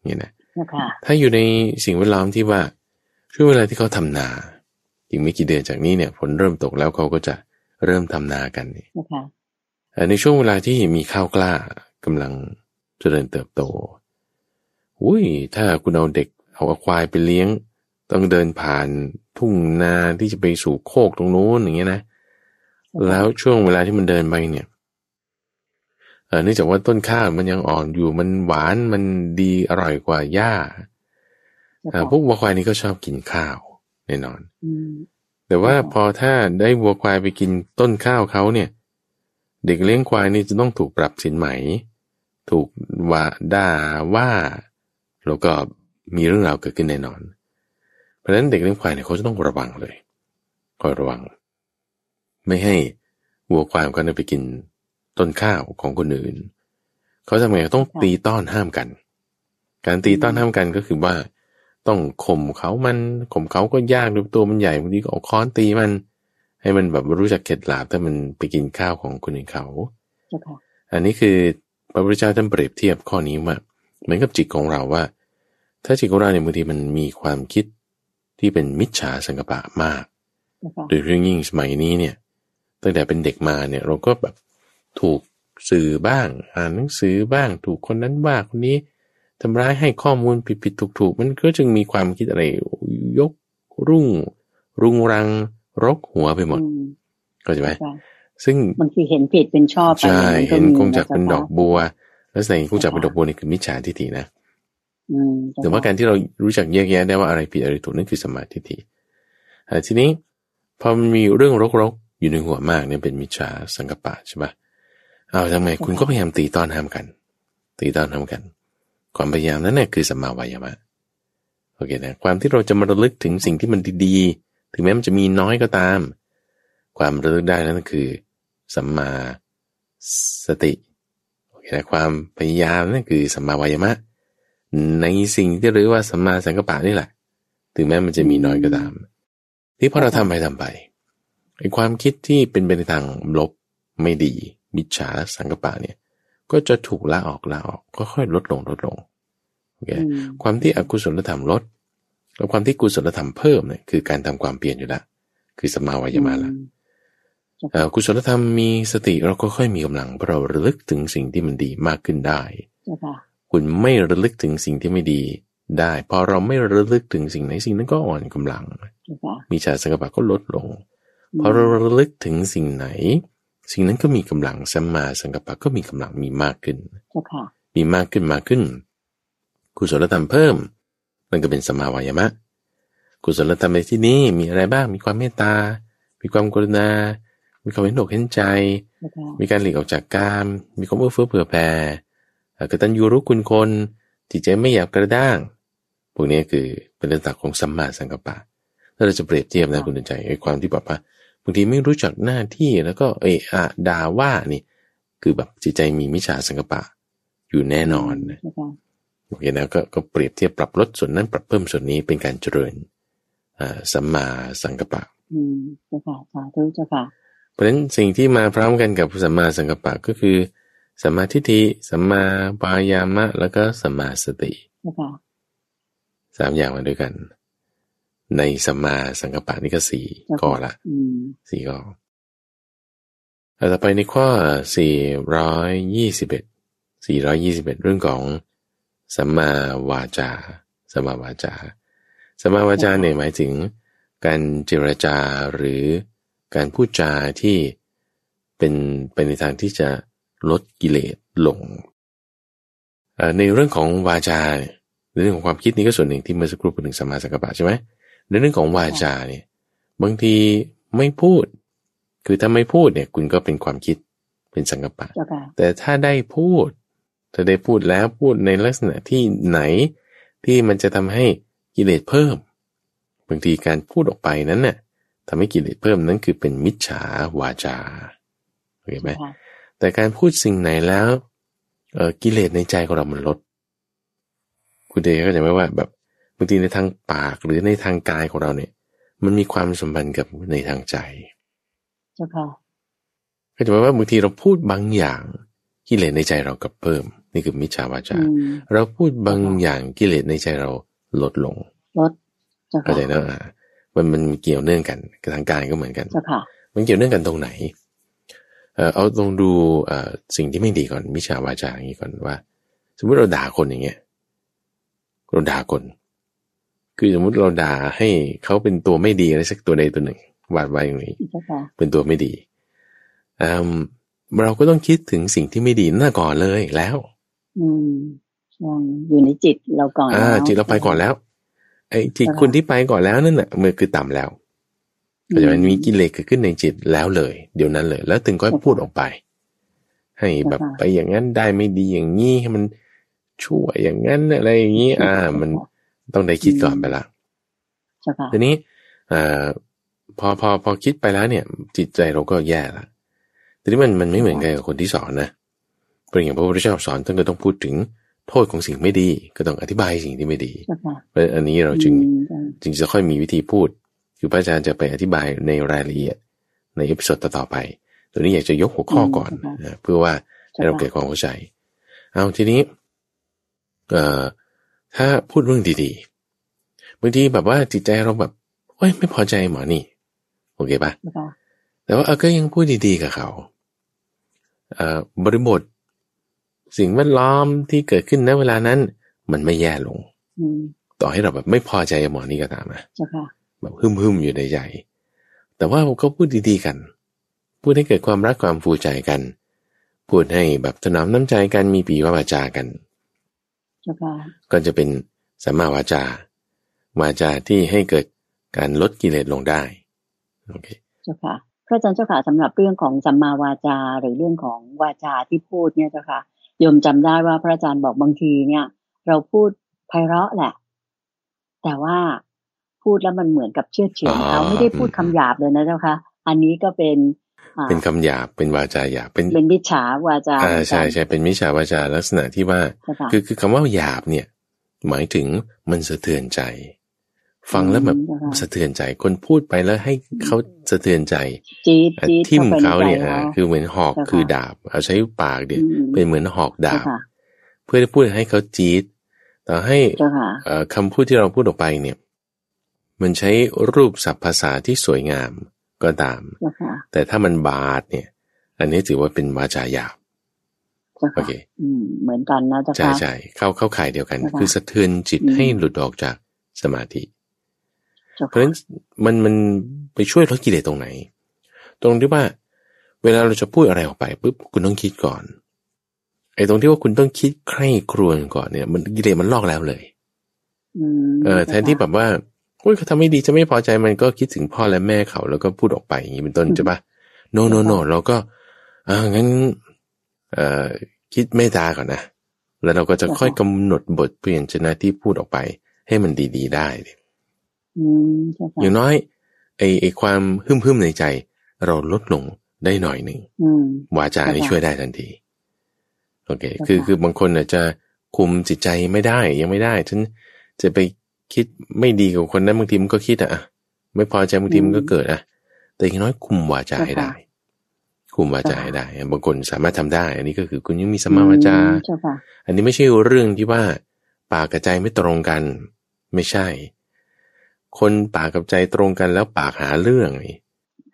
เนี่ยนะถ้าอยู่ในสิ่งแวดล้อมที่ว่าช่วงเวลาที่เขาทำนาอีกไม่กี่เดือนจากนี้เนี่ยฝนเริ่มตกแล้วเขาก็จะเริ่มทำนากันนี่ในช่วงเวลาที่มีข้าวกล้ากำลังเจริญเติบโต อุ้ยถ้าคุณเอาเด็กเอาควายไปเลี้ยง ต้องเดินผ่านทุ่งนาที่จะไปสู่โคกตรงโน้นอย่างเงี้ยนะ แล้วช่วงเวลาที่มันเดินไปเนี่ยเนื่องจากว่าต้นข้าวมันยังอ่อนอยู่มันหวานมันดีอร่อยกว่าหญ้าพวกวัวควายนี่ก็ชอบกินข้าวแน่นอนแต่ว่าพอถ้าได้วัวควายไปกินต้นข้าวเขาเนี่ย เด็กเลี้ยงควายนี่จะต้องถูกปรับสินไหม ถูกว่าด่าว่า แล้วก็มีเรื่องราวเกิดขึ้นแน่นอน เพราะฉะนั้นเด็กเลี้ยงควายเนี่ยเขาจะต้องระวังเลยคอยระวัง ไม่ให้วัวควายมันไปกินต้นข้าวของคนอื่น เขาทำไงต้องตีต้อนห้ามกัน การตีต้อนห้ามกันก็คือว่า ต้องข่มเขามันข่มเขาก็ยากด้วยตัวมันใหญ่บางทีก็เอาค้อนตีมัน ให้มันแบบรู้จักเข็ดหลาบถ้ามันไปกินข้าวของคนอื่นเขา อันนี้คือพระพุทธเจ้าท่านเปรียบเทียบข้อนี้ว่า เหมือนกับจิตของเราว่า ถ้าจิตของเราเนี่ยบางทีมันมีความคิดที่เป็นมิจฉาสังกปะมาก โดยเรื่องยิ่งสมัยนี้เนี่ย ตั้งแต่เป็นเด็กมาเนี่ยเราก็แบบถูกสื่อบ้าง อ่านหนังสือบ้าง ถูกคนนั้นว่าคนนี้ทำร้ายให้ข้อมูลผิดๆถูกๆ มันก็จึงมีความคิดอะไรยกรุ่ง รุงรัง รกหัวไปหมดเข้าใจไหมซึ่งบางทีเห็นผิดเป็นชอบใช่เห็นคงจักเป็นดอกบัว แล้วใส่คงจักเป็นดอกบัวนี่คือมิจฉาทิฏฐินะแต่ว่าการที่เรารู้จักแยกแยะได้ว่าอะไรผิดอะไรถูกนั่นคือสมาธิฏฐิทีนี้พอมันมีเรื่องรกๆอยู่ในหัวมากเนี่ยเป็นมิจฉาสังกปะใช่ปะเอาทำไงคุณก็พยายามตีตอนทำกัน ตีตอนทำกัน ความพยายามนั้นเนี่ยคือสัมมาวายามะโอเคนะความที่เราจะมาระลึกถึงสิ่งที่มันดีๆ ถึงแม้มันจะมีน้อยก็ตาม ความระลึกได้นั่นคือสัมมาสติ โอเคนะความพยายามนั่นคือสัมมาวายามะ ในสิ่งที่เรียกว่าสัมมาสังกัปปะนี่แหละ ถึงแม้มันจะมีน้อยก็ตาม ที่พอเราทำไปทำไปไอ้ความคิดที่เป็นไปในทางลบไม่ดีมิจฉาสังกปะเนี่ยก็จะถูกละออกละออกก็ค่อยลดลงลดลงโอเคความที่อกุศลธรรมลด แล้วความที่กุศลธรรมเพิ่มเนี่ยคือการทำความเปลี่ยนอยู่ละคือสมาวายมาละ กุศลธรรมมีสติเราก็ค่อยมีกำลังเพราะเราระลึกถึงสิ่งที่มันดีมากขึ้นได้คุณไม่ระลึกถึงสิ่งที่ไม่ดีได้ พอเราไม่ระลึกถึงสิ่งไหนสิ่งนั้นก็อ่อนกำลัง มีชาสังกปะก็ลดลงพอเราระลึกถึงสิ่งไหน สิ่งนั้นก็มีกำลังสัมมาสังกัปปะก็มีกำลังมีมากขึ้นมีมากขึ้นมากขึ้น กุศลธรรมเพิ่มนั่นก็เป็นสมาวายมะ กุศลธรรมในที่นี้มีอะไรบ้างมีความเมตตา มีความกรุณา มีความเห็นอกเห็นใจ มีการหลีกออกจากกาม มีความเอื้อเฟื้อเผื่อแผ่กตัญญูรู้คุณคนจิตใจไม่หยาบกระด้าง พวกนี้คือเป็นเรื่องตักของสัมมาสังกัปปะ ถ้าเราจะเปรียบเทียบนะคุณใจไอ้ความที่บอกว่าบางทีไม่รู้จักหน้าที่แล้วก็เอะอะด่าว่านี่ คือแบบจิตใจมีมิจฉาสังกปะ อยู่แน่นอนโอเคนะก็ก็เปรียบเทียบปรับลดส่วนนั้นปรับเพิ่มส่วนนี้เป็นการเจริญอ่าสัมมาสังกปะ อืมเจ้าค่ะสาธุเจ้าค่ะ เพราะฉะนั้นสิ่งที่มาพร้อมกันกับสัมมาสังกปะก็คือสัมมาทิฏฐิสัมมาปายามะ แล้วก็สัมมาสติสามอย่างมาด้วยกัน ในสัมมาสังกปะนี่ก็สี่ก้อละสี่ก้อต่อไปในข้อสี่ร้อยยี่สิบเอ็ดสี่ร้อยี่สิบเอ็ดเรื่องของสัมมาวาจาสัมมาวาจาสัมมาวาจาเนี่ยหมายถึงการเจรจาหรือ การพูดจาที่เป็นเป็นในทางที่จะลดกิเลสลง ในเรื่องของวาจาในเรื่องของความคิดนี้ก็ส่วนหนึ่งที่เมื่อสักครู่พูดถึงสัมมาสังกัปปะใช่ไหมในเรื่องของวาจาเนี่ยบางทีไม่พูด คือถ้าไม่พูดเนี่ย คุณก็เป็นความคิดเป็นสังกปะ แต่ถ้าได้พูด ถ้าได้พูดแล้วพูดในลักษณะที่ไหนที่มันจะทำให้กิเลสเพิ่ม บางทีการพูดออกไปนั้นเนี่ย ทำให้กิเลสเพิ่มนั้นคือเป็นมิจฉาวาจาโอเคไหมแต่การพูดสิ่งไหนแล้วเออกิเลสในใจของเรามันลด คุณเดชก็จะไม่ว่าแบบบางทีในทางปากหรือในทางกายของเราเนี่ย มันมีความสัมพันธ์กับในทางใจเจ้าค่ะก็จะหมายว่าบางทีเราพูดบางอย่างกิเลสในใจเรากับเพิ่ม นี่คือมิจฉาวาจา เราพูดบางอย่างกิเลสในใจเราลดลงลดเข้าใจนะ มันมันเกี่ยวเนื่องกันกับทางกายก็เหมือนกันมันเกี่ยวเนื่องกันตรงไหน เออเอาลองดูเอ่อสิ่งที่ไม่ดีก่อนมิจฉาวาจาอย่างนี้ก่อนว่า สมมติเราด่าคนอย่างเงี้ยเราด่าคน คือสมมติเราด่าให้เขาเป็นตัวไม่ดีอะไรสักตัวใดตัวหนึ่งวาดไว้อย่างนี้เป็นตัวไม่ดีเราก็ต้องคิดถึงสิ่งที่ไม่ดีหน้าก่อนเลยแล้ว อืมอยู่ในจิตเราก่อนอ่าจิตเราไปก่อนแล้ว ไอ้จิตคุณที่ไปก่อนแล้วนั่นแหละมือคือต่ำแล้วแต่มันมีกิเลสเกิดขึ้นในจิตแล้วเลย เดี๋ยวนั้นเลย แล้วถึงก็พูดออกไป ให้แบบไปอย่างนั้นได้ไม่ดีอย่างนี้ให้มันชั่วอย่างนั้นอะไรอย่างนี้ อ่า มันต้องได้คิดก่อนไปละทีนี้อพอพอพอคิดไปแล้วเนี่ย จิตใจเราก็แย่ละทีนี้มันมันไม่เหมือนกันกับคนที่สอนนะเป็นอย่างพระพุทธเจ้าสอนท่านก็ต้องพูดถึง โทษของสิ่งไม่ดีก็ต้องอธิบายสิ่งที่ไม่ดี เพราะอันนี้เราจึงจึงจะค่อยมีวิธีพูด คือพระอาจารย์จะไปอธิบายในรายละเอียดใน episode ต่อไป ตัวนี้อยากจะยกหัวข้อก่อนนะเพื่อว่าให้เราเกิดความเข้าใจ เอาทีนี้เอ่อถ้าพูดเรื่องดีๆบางทีแบบว่าจิตใจเราแบบโอ้ยไม่พอใจหมอนี่โอเคปะแต่ว่าเออก็ยังพูดดีๆกับเขาเอ่อบริบท สิ่งแวดล้อมที่เกิดขึ้นณเวลานั้น มันไม่แย่ลงต่อให้เราแบบไม่พอใจหมอนี่ก็ตามนะแบบหึ่มๆอยู่ในใจ แต่ว่าก็พูดดีๆกัน พูดให้เกิดความรักความฟูใจกัน พูดให้แบบถนอมน้ำใจกันมีปีว่าวาจากันก็จะเป็นสัมมาวาจาวาจาที่ให้เกิดการลดกิเลสลงได้โอเคเจ้าค่ะพระอาจารย์เจ้าค่ะสำหรับเรื่องของสัมมาวาจาหรือเรื่องของวาจาที่พูดเนี่ยเจ้าค่ะ โยมจำได้ว่าพระอาจารย์บอกบางทีเนี่ย เราพูดไพเราะแหละ แต่ว่าพูดแล้วมันเหมือนกับเชื่อเฉือนเขาไม่ได้พูดคำหยาบเลยนะเจ้าค่ะอันนี้ก็เป็นเป็นคำหยาบเป็นวาจาหยาบเป็นเป็นมิจฉาวาจาอ่าใช่ใช่เป็นมิจฉาวาจาลักษณะที่ว่า คือคือคำว่าหยาบเนี่ย หมายถึงมันสะเทือนใจ ฟังแล้วแบบสะเทือนใจ คนพูดไปแล้วให้เขาสะเทือนใจทิ่มเขาเนี่ยคือเหมือนหอกคือดาบ เอาใช้ปากเนี่ยเป็นเหมือนหอกดาบ เพื่อจะพูดให้เขาจี๊ดแต่ให้คำพูดที่เราพูดออกไปเนี่ย มันใช้รูปศัพท์ภาษาที่สวยงามก็ตาม แต่ถ้ามันบาดเนี่ย อันนี้ถือว่าเป็นวาจาหยาบโอเคเหมือนกันนะจ๊ะใช่ใช่เข้าเข้าข่ายเดียวกัน คือสะเทือนจิตให้หลุดออกจากสมาธิ เพราะฉะนั้นมันมันไปช่วยลดกิเลสตรงไหน ตรงที่ว่า เวลาเราจะพูดอะไรออกไปปุ๊บคุณต้องคิดก่อนไอ้ตรงที่ว่าคุณต้องคิดใคร่ครวญก่อนเนี่ย มันกิเลสมันลอกแล้วเลยเออแทนที่แบบว่าอุ้ยเขาทำไม่ดีจะไม่พอใจมันก็คิดถึงพ่อและแม่เขา แล้วก็พูดออกไปอย่างนี้เป็นต้นใช่ปะโนโนโนเราก็อ่างั้น เอ่อคิดเมตตาก่อนนะแล้วเราก็จะค่อยกำหนดบทเปลี่ยนชนะที่พูดออกไป ให้มันดี ๆ ได้ อย่างน้อยไอไอความหึ่มหึมในใจ เราลดลงได้หน่อยหนึ่งวาจานี่ช่วยได้ทันทีโอเค คือคือบางคนอาจจะคุมจิตใจไม่ได้ยังไม่ได้ฉันจะไปคิดไม่ดีกับคนนั้นบางทีมันก็คิดอะไม่พอใจบางทีมันก็เกิดอะแต่อย่างน้อยคุมวาจาให้ได้ คุมวาจาให้ได้บางคนสามารถทำได้ อันนี้ก็คือคุณยังมีสมาวาจาอันนี้ไม่ใช่เรื่องที่ว่าปากกับใจไม่ตรงกัน ไม่ใช่ คนปากกับใจตรงกันแล้วปากหาเรื่อง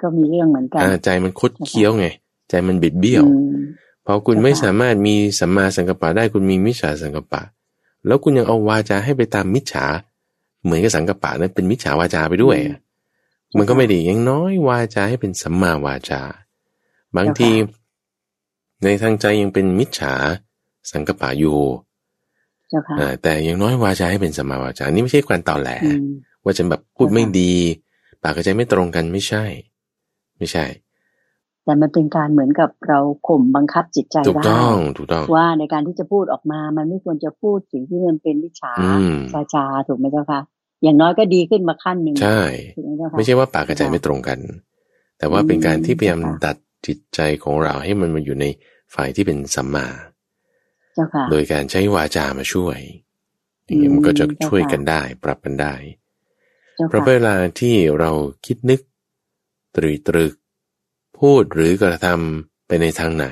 ก็มีเรื่องเหมือนกันใจมันคดเคี้ยวไง ใจมันบิดเบี้ยวพอคุณไม่สามารถมีสัมมาสังกัปปะได้คุณมีมิจฉาสังกัปปะ แล้วคุณยังเอาวาจาให้ไปตามมิจฉา เหมือนกับสังกปะนั้นเป็นมิจฉาวาจาไปด้วยมันก็ไม่ดียังน้อยวาจาให้เป็นสัมมาวาจา บางที ในทางใจยังเป็นมิจฉาสังกปะอยู่แต่ยังน้อยวาจาให้เป็นสัมมาวาจา นี่ไม่ใช่การต่อแหล ว่าจะแบบพูดไม่ดี ปากกับใจไม่ตรงกันไม่ใช่ ไม่ใช่ แต่มันเป็นการเหมือนกับเราข่มบังคับจิตใจได้ถูกต้องถูกต้องว่าในการที่จะพูดออกมา มันไม่ควรจะพูดสิ่งที่มันเป็นวิชาวาจาถูกไหมเจ้าคะอย่างน้อยก็ดีขึ้นมาขั้นหนึ่งใช่ไม่ใช่ว่าปากกระใจไม่ตรงกัน แต่ว่าเป็นการที่พยายามดัดจิตใจของเราให้มันมาอยู่ในฝ่ายที่เป็นสัมมาโดยการใช้วาจามาช่วยอย่างนี้มันก็จะช่วยกันได้ ปรับกันได้ เพราะเวลาที่เราคิดนึก ตรีตรึก พูดหรือกระทำไปในทางไหน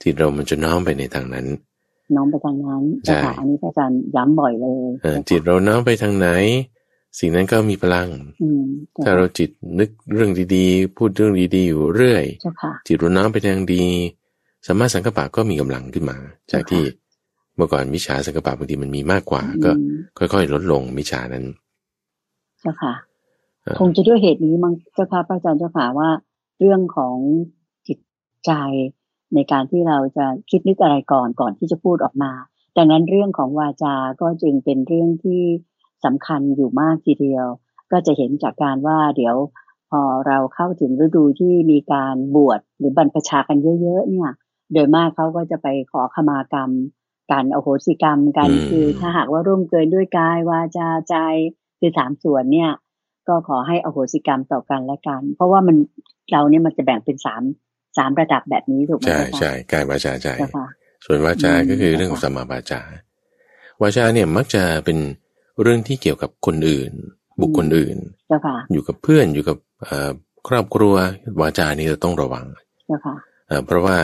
ที่เรามันจะน้อมไปในทางนั้น น้องไปทางนั้นใช่อันนี้อาจารย์ย้ำบ่อยเลยจิตเราน้อมไปทางไหน สิ่งนั้นก็มีพลังถ้าเราจิตนึกเรื่องดีๆ พูดเรื่องดีๆอยู่เรื่อยจิตเราน้อมไปทางดีสามารถสังกปะก็มีกำลังขึ้นมา จากที่เมื่อก่อนมิจฉาสังกปะบางทีมันมีมากกว่า ก็ค่อย ๆ ลดลงมิจฉานั้น เจ้าค่ะคงจะด้วยเหตุนี้มั้งเจ้าค่ะพระอาจารย์เจ้าค่ะว่า เรื่องของจิตใจในการที่เราจะคิดนึกอะไรก่อนก่อนที่จะพูดออกมา ดังนั้นเรื่องของวาจา ก็จึงเป็นเรื่องที่สำคัญอยู่มากทีเดียว ก็จะเห็นจากการว่าเดี๋ยวพอเราเข้าถึงฤดูที่มีการบวชหรือบรรพชากันเยอะ ๆ เนี่ย โดยมากเขาก็จะไปขอขมากรรม การอโหสิกรรมกันคือถ้าหากว่าร่วมเกินด้วยกายวาจาใจ คือสามส่วนเนี่ย ก็ขอให้อโหสิกรรมต่อกันและกัน เพราะว่ามันเราเนี่ยมันจะแบ่งเป็นสามสามระดับแบบนี้ถูกไหมใช่ใช่กายวาจาใจส่วนวาจาก็คือเรื่องของสัมมาวาจาวาจาเนี่ยมักจะเป็นเรื่องที่เกี่ยวกับคนอื่น บุคคลอื่นอยู่กับเพื่อนอยู่กับครอบครัววาจานี่เราต้องระวังเพราะว่า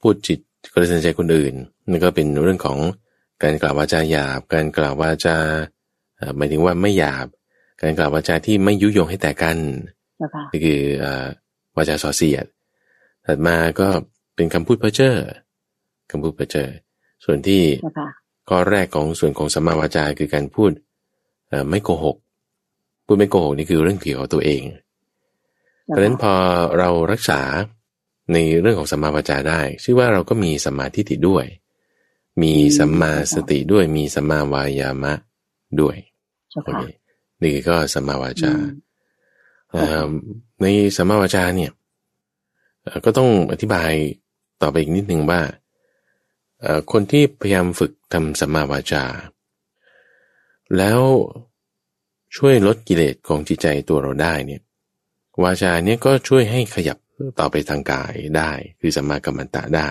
พูดจิตกระเซ็นใจคนอื่นนั่นก็เป็นเรื่องของการกล่าววาจาหยาบ การกล่าววาจา หมายถึงว่าไม่หยาบ การกล่าววาจาที่ไม่ยุยงให้แตกกันนี่คือวาจาส่อเสียด ถัดมาก็เป็นคำพูดเพ้อเจ้อคำพูดเพ้อเจ้อส่วนที่ข้อแรกของส่วนของสัมมาวาจาคือการพูดไม่โกหก พูดไม่โกหกนี่คือเรื่องเกี่ยวกับตัวเอง เพราะฉะนั้นพอเรารักษาในเรื่องของสัมมาวาจาได้ ชื่อว่าเราก็มีสัมมาทิฏฐิด้วย มีสัมมาสติด้วย มีสัมมาวายามะด้วยโอเค นี่ก็สัมมาวาจาในสัมมาวาจาเนี่ย ก็ต้องอธิบายต่อไปอีกนิดหนึ่งว่าคนที่พยายามฝึกทำสัมมาวาจา แล้วช่วยลดกิเลสของจิตใจตัวเราได้เนี่ยวาจาเนี่ยก็ช่วยให้ขยับต่อไปทางกายได้ คือสัมมากัมมันตะได้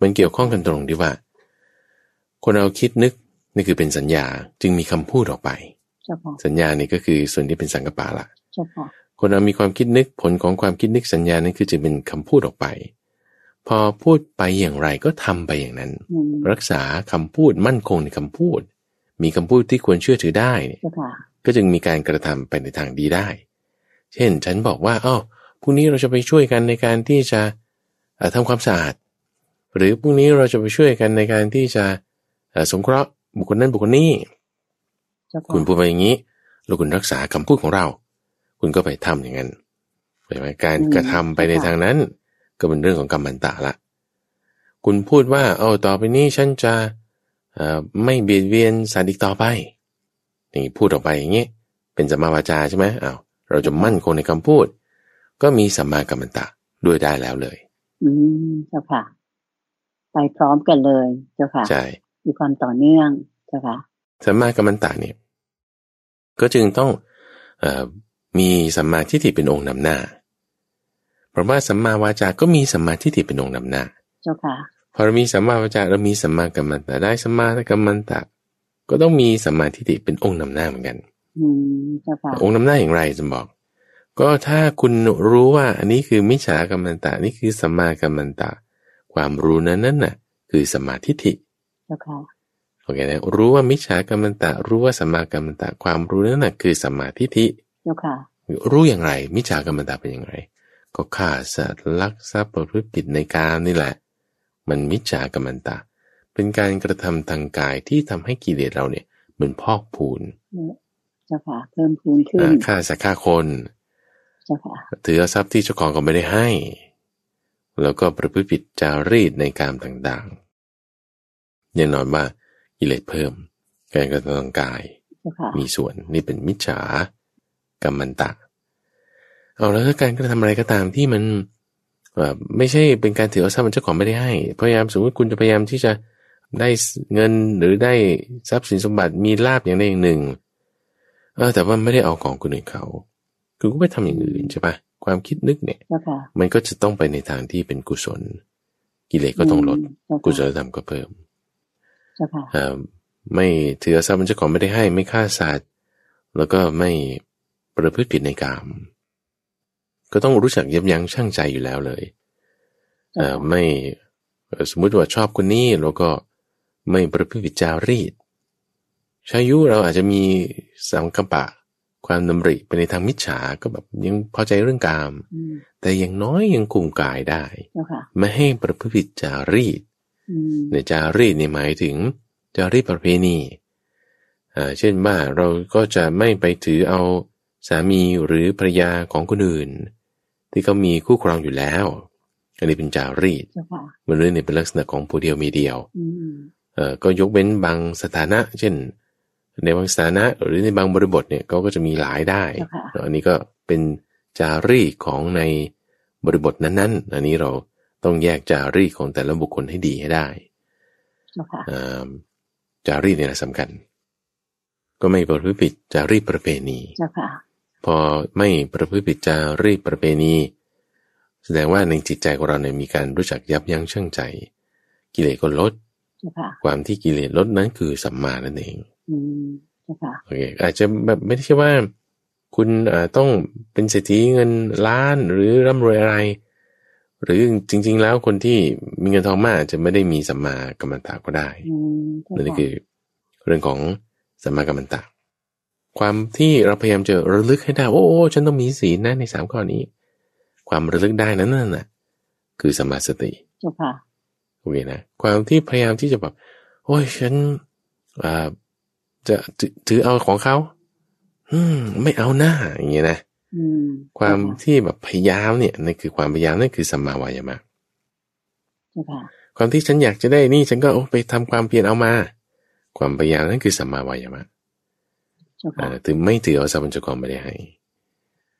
มันเกี่ยวข้องกันตรงที่ว่า คนเราคิดนึก นี่คือเป็นสัญญาจึงมีคำพูดออกไป สัญญานี่ก็คือส่วนที่เป็นสังกปาละคนเรามีความคิดนึกผลของความคิดนึกสัญญานั่นคือจะเป็นคำพูดออกไป พอพูดไปอย่างไรก็ทำไปอย่างนั้น รักษาคำพูดมั่นคงในคำพูด มีคำพูดที่ควรเชื่อถือได้ก็จึงมีการกระทำไปในทางดีได้ เช่น ฉันบอกว่าอ้าวพรุ่งนี้เราจะไปช่วยกันในการที่จะทำความสะอาด หรือพรุ่งนี้เราจะไปช่วยกันในการที่จะสงเคราะห์ บุคคลนั้นบุคคลนี้คุณพูดไปอย่างนี้ แล้วคุณรักษาคำพูดของเรา คุณก็ไปทำอย่างนั้นใช่ไหมการกระทำไปในทางนั้น ก็เป็นเรื่องของกรรมันตะละคุณพูดว่า เอาต่อไปนี้ฉันจะไม่เบียดเบียนสัตว์อีกต่อไปนี่พูดออกไปอย่างนี้เป็นสัมมาวาจาใช่ไหมอ้าวเราจะมั่นคงในคำพูด ก็มีสัมมากัมมันตะด้วยได้แล้วเลย อืมเจ้าค่ะ ไปพร้อมกันเลย เจ้าค่ะใช่ มีความต่อเนื่องเจ้าค่ะสัมมากัมมันตะเนี่ย ก็จึงต้องอมีสัมมาทิฏฐิเป็นองค์นำหน้า เพราะว่าสัมมาวาจาก็มีสัมมาทิฏฐิเป็นองค์นำหน้า เจ้าค่ะพอเรามีสัมมาวาจาเรามีสัมมากัมมันตะได้สัมมากัมมันตะ ก็ต้องมีสัมมาทิฏฐิเป็นองค์นำหน้าเหมือนกันอืมเจ้าค่ะองค์นำหน้าอย่างไรจะบอก ก็ถ้าคุณรู้ว่าอันนี้คือมิจฉากัมมันตะนี่คือสัมมากัมมันตะ ความรู้นั้นนั่นน่ะ คือสัมมาทิฏฐิ จ้าค่ะโอเคนะรู้ว่ามิจฉากรรมตะ รู้ว่าสัมมากรรมตะ ความรู้นั่นแหะคือสัมมาทิฏฐิเจ้าค่ะ รู้อย่างไร มิจฉากรรมตะเป็นอย่างไร ก็ฆ่าสัตว์ลักทรัพย์ประพฤติผิดในการนี่แหละ มันมิจฉากรรมตะ เป็นการกระทำทางกายที่ทำให้กิเลสเราเนี่ยเหมือนพอกพูนเจ้าค่ะเพิ่มพูนขึ้นฆ่าสัตว์ฆ่าคนเจ้าค่ะถือทรัพย์ที่เจ้าของก็ไม่ได้ให้ แล้วก็ประพฤติผิดจารีตในการต่าง แน่นอนว่ากิเลสเพิ่ม การกระทำทางกาย มีส่วนนี่เป็นมิจฉากรรมันตะ เอาแล้วการกระทำอะไรก็ตามที่มันไม่ใช่เป็นการถือเอาทรัพย์มันเจ้าของไม่ได้ให้ พยายามสมมติคุณจะพยายามที่จะได้เงินหรือได้ทรัพย์สินสมบัติมีลาบอย่างใดอย่างหนึ่งเออแต่ว่าไม่ได้เอาของคนอื่นเขาคือก็ไปทำอย่างอื่นใช่ปะความคิดนึกเนี่ย มันก็จะต้องไปในทางที่เป็นกุศล กิเลสก็ต้องลด กุศลธรรมก็เพิ่ม ไม่ถือทรัพย์มันเจ้าของไม่ได้ให้ไม่ฆ่าสัตว์แล้วก็ไม่ประพฤติผิดในกาม ก็ต้องรู้จักยับยั้งชั่งใจอยู่แล้วเลยไม่สมมุติว่าชอบคนนี้แล้วก็ไม่ประพฤติผิดจารีตชายุเราอาจจะมีสังกปะ ความดำริไปในทางมิจฉาก็แบบยังพอใจเรื่องกาม แต่อย่างน้อยยังคุมกายได้ ไม่ให้ประพฤติผิดจารีต ในจารีตนี่หมายถึงจารีตประเพณีอ่าเช่นว่าเราก็จะไม่ไปถือเอาสามีหรือภรรยาของคนอื่น ที่เขามีคู่ครองอยู่แล้ว อันนี้เป็นจารีตมันเรื่องนี้เป็นลักษณะของผู้เดียวมีเดียวเอ่อก็ยกเว้นบางสถานะ เช่น ในบางสถานะหรือในบางบริบทเนี่ยเขาก็จะมีหลายได้อันนี้ก็เป็นจารีตของในบริบทนั้นๆ อันนี้เรา ต้องแยกจารีตของแต่ละบุคคลให้ดีให้ได้จารีตเนี่ยสำคัญ ก็ไม่ประพฤติผิดจารีตประเพณีพอไม่ประพฤติผิดจารีตประเพณี แสดงว่าในจิตใจของเราเนี่ยมีการรู้จักยับยั้งชั่งใจ กิเลสก็ลด ความที่กิเลสลดนั้นคือสัมมานั่นเองอืมโอเคอาจจะแบบไม่ได้ใช่ว่า คุณต้องเป็นเศรษฐีเงินล้านหรือร่ำรวยอะไร หรือจริง ๆ แล้วคนที่มีเงินทองมากจะไม่ได้มีสัมมากัมมันตาก็ได้นั่นคือเรื่องของสัมมากัมมันตาความที่เราพยายามจะระลึกให้ได้โอ้ฉันต้องมีศีลนะในสามข้อนี้ ความระลึกได้นั้นนั่นน่ะ คือสมาสติเจ้าค่ะโอเคนะความที่พยายามที่จะแบบโอ้ยฉันอ่าจะถือเอาของเขาอืม ไม่เอาหน้าอย่างเงี้ยนะ ความที่แบบพยายามเนี่ยนั่นคือความพยายามนั่นคือสัมมาวายามะความที่ฉันอยากจะได้นี่ฉันก็ไปทำความเพียรเอามา ความพยายามนั่นคือสัมมาวายามะถึงไม่ถือเอาสัพพัญจกรไม่ได้ให้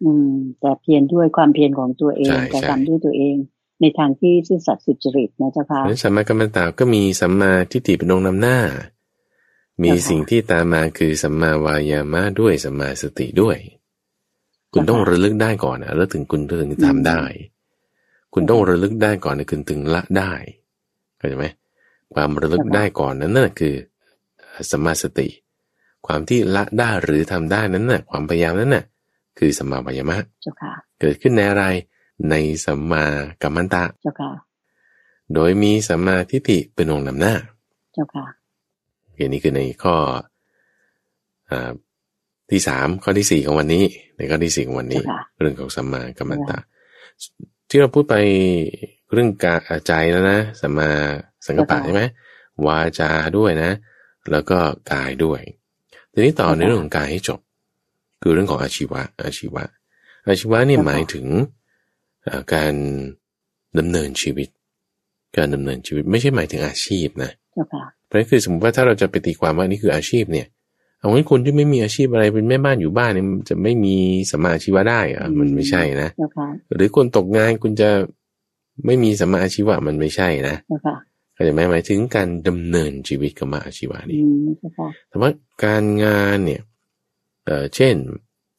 อืม แต่เพียรด้วยความเพียรของตัวเองกระทำด้วยตัวเอง ในทางที่ซื่อสัตย์สุจริตนะเจ้าค่ะสัมมากัมมันตาก็มีสัมมาทิฏฐิเป็นองค์นำหน้า มีสิ่งที่ตามมาคือสัมมาวายามะด้วยสัมมาสติด้วย คุณต้องระลึกได้ก่อนนะแล้วถึงคุณถึงทำได้ คุณต้องระลึกได้ก่อนนะคุณถึงละได้เข้าใจไหมความระลึกได้ก่อนนั้นนั่นคือสัมมาสติ ความที่ละได้หรือทำได้นั้นน่ะ ความพยายามนั้นน่ะ คือสัมมาวายามะเกิดขึ้นในอะไรในสัมมากัมมันตะ โดยมีสัมมาทิฏฐิเป็นองค์นำหน้าเจ้าค่ะอันนี้คือในข้ออ ที่สามข้อที่สี่ของวันนี้ ในข้อที่สี่ของวันนี้ เรื่องของสัมมากัมมันตะ ที่เราพูดไปเรื่องกาใจแล้วนะสัมมาสังกัปปะใช่ไหมวาจาด้วยนะ แล้วก็กายด้วย ทีนี้ต่อในเรื่องของกายให้จบ คือเรื่องของอาชีวะ อาชีวะ อาชีวะเนี่ยหมายถึงการดำเนินชีวิต การดำเนินชีวิตไม่ใช่หมายถึงอาชีพนะเพราะคือสมมติว่าถ้าเราจะไปตีความว่านี่คืออาชีพเนี่ย เอางั้นคนที่ไม่มีอาชีพอะไรเป็นแม่บ้านอยู่บ้านเนี่ยจะไม่มีสมาชีวะได้อะมันไม่ใช่นะหรือคนตกงานคุณจะไม่มีสมาอาชีวะมันไม่ใช่นะเข้าใจไหมหมายถึงการดำเนินชีวิตกับมาอาชีวะนี่แต่ว่าการงานเนี่ยเออเช่น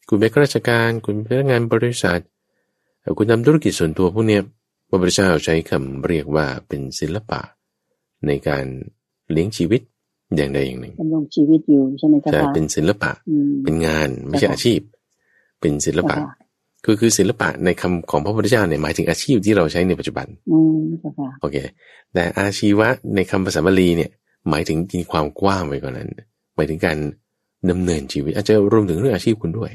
คุณเป็นข้าราชการ คุณเป็นพนักงานบริษัทคุณทำธุรกิจส่วนตัวพวกเนี้ยพระพุทธเจ้าใช้คำเรียกว่าเป็นศิลปะ ในการเลี้ยงชีวิต อย่างใดอย่างหนึ่งดำรงชีวิตอยู่ใช่ไหมคะใช่เป็นศิลปะเป็นงานไม่ใช่อาชีพ เป็นศิลปะคือคือศิลปะในคำของพระพุทธเจ้าเนี่ยหมายถึงอาชีพที่เราใช้ในปัจจุบันโอเค แต่อาชีวะในคำภาษาบาลีเนี่ย หมายถึงกินความกว้างไปกว่านั้น หมายถึงการดำเนินชีวิต อาจจะรวมถึงเรื่องอาชีพคุณด้วย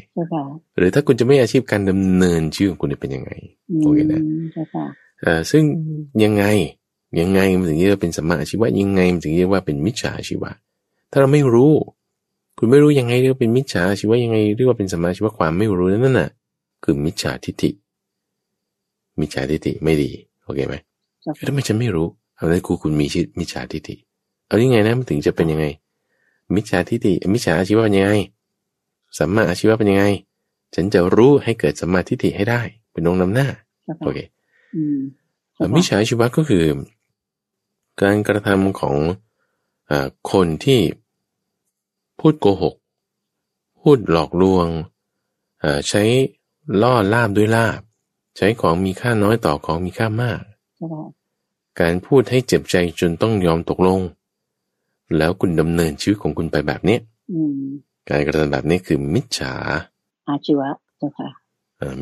หรือถ้าคุณจะไม่อาชีพการดำเนินชีวิตของคุณเป็นยังไงโอเคนะซึ่งยังไง ยังไงมันถึงเรียกว่าเป็นสัมมาอาชีวะยังไงมันถึงเรียกว่าเป็นมิจฉาอาชีวะ ถ้าเราไม่รู้ คุณไม่รู้ยังไงเรียกว่าเป็นมิจฉาอาชีวะยังไงเรียกว่าเป็นสัมมาอาชีวะความไม่รู้นั่นน่ะ คือมิจฉาทิฏฐิมิจฉาทิฏฐิไม่ดีโอเคไหมถ้าไม่ฉันไม่รู้เอาแล้วครูคุณมีชิดมิจฉาทิฏฐิเอายังไงนะมันถึงจะเป็นยังไง มิจฉาทิฏฐิมิจฉาอาชีวะเป็นยังไงสัมมาอาชีวะเป็นยังไง ฉันจะรู้ให้เกิดสัมมาทิฏฐิให้ได้ เป็นองค์นำหน้าโอเคมิจฉาอาชีวะก็คือ การกระทำของอคนที่พูดโกหก พูดหลอกลวง ใช้ล่อลาบด้วยลาบ ใช้ของมีค่าน้อยต่อของมีค่ามาก การพูดให้เจ็บใจจนต้องยอมตกลง แล้วคุณดำเนินชีวิตของคุณไปแบบนี้การกระทำแบบนี้คือมิจฉา อาชีวะเจ้าค่ะ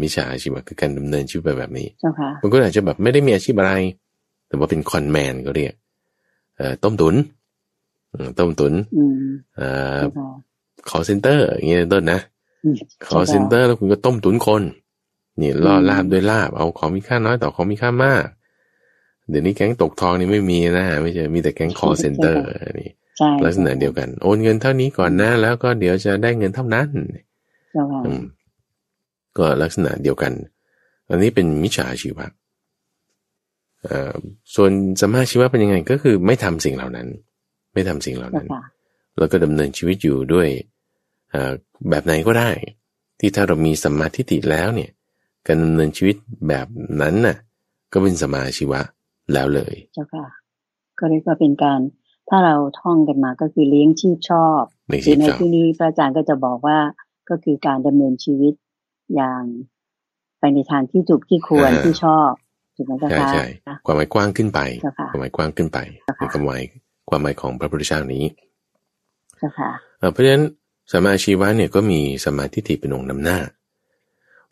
มิจฉาอาชีวะคือการดำเนินชีวิตไปแบบนี้เจ้าค่ะบางคนอาจจะแบบไม่ได้มีอาชีพอะไร แต่ว่าเป็น con man ก็เรียก ต้มตุ๋นต้มตุ๋น call center อย่างเงี้ยต้นนะ call center แล้วคุณก็ต้มตุ๋นคนนี่ล่อลาบด้วยลาบเอาของมีค่าน้อยต่อของมีค่ามาก เดี๋ยวนี้แก๊งตกทองนี่ไม่มีนะไม่ใช่มีแต่แก๊งคอเซ็นเตอร์นี่ลักษณะเดียวกัน โอนเงินเท่านี้ก่อนนะแล้วก็เดี๋ยวจะได้เงินเท่านั้นก็ลักษณะเดียวกัน อันนี้เป็นมิจฉาชีวะ ส่วนสมาชีวะเป็นยังไงก็คือไม่ทำสิ่งเหล่านั้น ไม่ทำสิ่งเหล่านั้น แล้วก็ดำเนินชีวิตอยู่ด้วยแบบไหนก็ได้ ที่ถ้าเรามีสมาธิติแล้วเนี่ย การดำเนินชีวิตแบบนั้นน่ะ ก็เป็นสมาชีวะแล้วเลย เจ้าค่ะ ก็เรียกว่าเป็นการถ้าเราท่องกันมาก็คือเลี้ยงชีพชอบในที่นี้พระอาจารย์ก็จะบอกว่าก็คือการดำเนินชีวิตอย่างไปในทางที่ถูกที่ควรที่ชอบ ถูกไหมคะใช่ใช่ความหมายกว้างขึ้นไป ความหมายกว้างขึ้นไปในความหมายความหมายของพระพุทธเจ้านี้เพราะฉะนั้นสมาชีวะเนี่ยก็มีสมาธิิเป็นองค์นำหน้า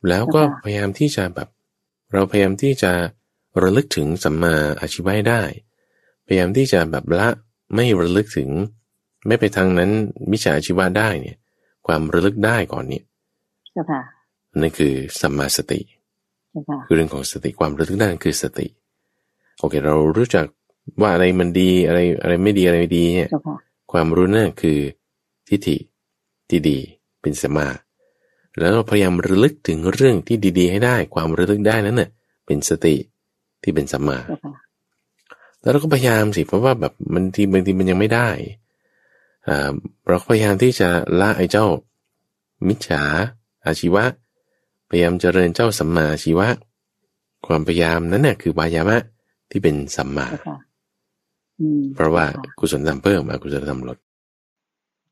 แล้วก็พยายามที่จะแบบ เราพยายามที่จะระลึกถึงสัมมาอาชีวะได้ พยายามที่จะแบบละไม่ระลึกถึง ไม่ไปทางนั้นมิจฉาชีวะได้เนี่ย ความระลึกได้ก่อนเนี่ยนั่นคือสัมมาสติ คือเรื่องของสติความระลึกได้คือสติ โอเค เรารู้จักว่าอะไรมันดีอะไรอะไรไม่ดีอะไรไม่ดีเนี่ยความรู้นั่นคือทิฏฐิที่ดีเป็นสมา แล้วเราพยายามระลึกถึงเรื่องที่ดีๆ ให้ได้ ความระลึกได้นั้นเน่ะเป็นสติที่เป็นสัมมา แล้วเราก็พยายามสิเพราะว่าแบบมันทีบางทีมันยังไม่ได้อ่าเราพยายามที่จะละไอ้เจ้า มิจฉาอาชีวะ พยายามเจริญเจ้าสัมมาอาชีวะ ความพยายามนั้นน่ะคือวายามะที่เป็นสัมมาเพราะว่ากุศลธรรมเพิ่มอกุศลธรรมลด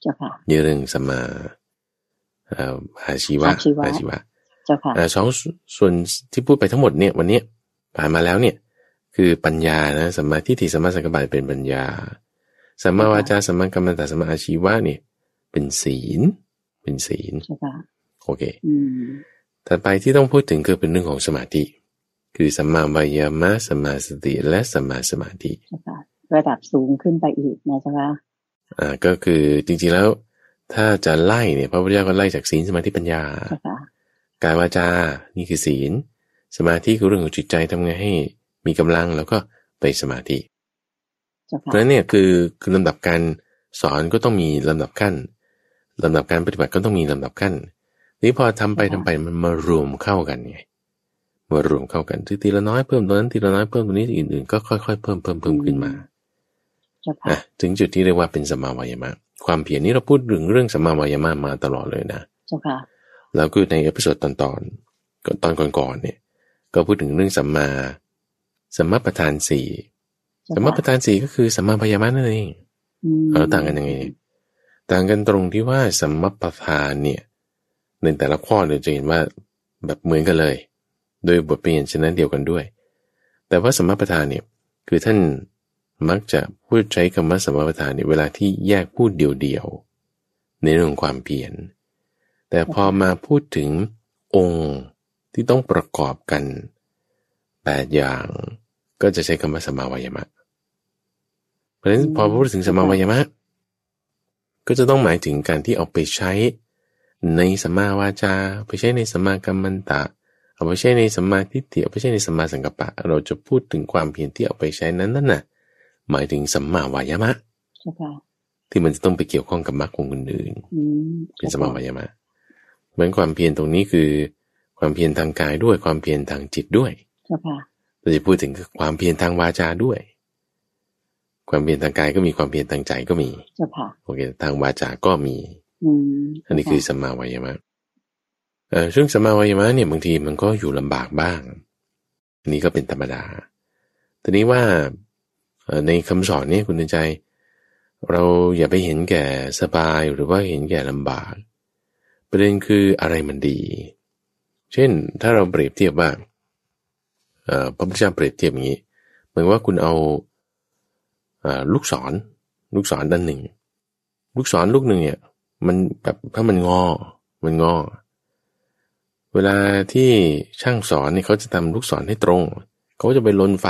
เจ้าค่ะเรื่องสัมมาอาชีวะอาชีวะเจ้าค่ะสองส่วนที่พูดไปทั้งหมดเนี่ยวันนี้ผ่านมาแล้วเนี่ย คือปัญญานะสัมมาทิฏฐิสัมมาสังกัปปะเป็นปัญญาสัมมาวาจาสัมมากรรมตสัมมาอาชีวะเนี่ย เป็นศีล เป็นศีลโอเค ถัดไปที่ต้องพูดถึงคือเป็นเรื่องของสมาธิ คือสัมมาวายามะสัมมาสติและสัมมาสมาธิระดับสูงขึ้นไปอีกนะจ๊ะอ่าก็คือจริงๆแล้ว ถ้าจะไล่เนี่ยพระพุทธเจ้าก็ไล่จากศีลสมาธิปัญญา กายวาจา นี่คือศีล สมาธิคือเรื่องของจิตใจทำไงให้มีกำลังแล้วก็ไปสมาธิเพราะนั้นเนี่ยคือคือลำดับการสอนก็ต้องมีลำดับขั้นลำดับการปฏิบัติก็ต้องมีลำดับขั้น นี้พอทำไปทำไปมันมารวมเข้ากันไงมารวมเข้ากันทีละน้อยเพิ่มตัวนั้นทีละน้อยเพิ่มตัวนี้อื่นๆก็ค่อยๆเพิ่มเพิ่มเพิ่มขึ้นมาอะถึงจุดที่เรียกว่าเป็นสัมมาวายามะ ความเพียรนี้เราพูดถึงเรื่องสัมมาวายามะมาตลอดเลยนะเจ้าค่ะแล้วก็ใน episode ตอนตอนตอนก่อนๆเนี่ย ก็พูดถึงเรื่องสัมมาสัมมาประธานสี่สัมมาประธานสี่ก็คือสัมมาพยามะนั่นเองเราต่างกันยังไง ต่างกันตรงที่ว่าสัมมาประธานเนี่ย ในแต่ละข้อเนี่ยจะเห็นว่าแบบเหมือนกันเลย โดยบทเปลี่ยนชนะเดียวกันด้วย แต่ว่าสมมาประธานเนี่ยคือท่านมักจะพูดใช้คำว่าสมปทานในเวลาที่แยกพูดเดียวๆในเรื่องความเพียรแต่พอมาพูดถึงองค์ที่ต้องประกอบกันแปดอย่างก็จะใช้คำว่าสมาวายมะ เพราะฉะนั้นพอพูดถึงสมาวายมะ ก็จะต้องหมายถึงการที่เอาไปใช้ ในสมาวาจาไปใช้ในสมากรรมันตะ เอาไปใช้ในสมาธิเตีเอาไปใช้ในสมาสังกัปปะ เราจะพูดถึงความเพียรที่เอาไปใช้นั้นนั่นน่ะ หมายถึงสัมมาวายามะที่มันจะต้องไปเกี่ยวข้องกับมรรคองค์อื่นๆเป็นสัมมาวายามะเหมือนความเพียรตรงนี้คือ ความเพียรทางกายด้วยความเพียรทางจิตด้วยเราจะพูดถึงความเพียรทางวาจาด้วย ความเพียรทางกายก็มีความเพียรทางใจก็มีโอเคทางวาจาก็มี อันนี้คือสัมมาวายามะเอ่อซึ่งสัมมาวายามะเนี่ยบางทีมันก็อยู่ลำบากบ้าง อันนี้ก็เป็นธรรมดาทีนี้ว่าในคำสอนนี้คุณใจ เราอย่าไปเห็นแก่สบายหรือว่าเห็นแก่ลำบาก ประเด็นคืออะไรมันดี เช่นถ้าเราเปรียบเทียบว่าพระพุทธเจ้าเปรียบเทียบอย่างนี้ เหมือนว่าคุณเอาลูกศร ลูกศรด้านหนึ่ง ลูกศรลูกหนึ่งเนี่ย มันแบบถ้ามันงอ มันงอ เวลาที่ช่างสอนเนี่ยเขาจะทำลูกศรให้ตรง เขาจะไปลนไฟ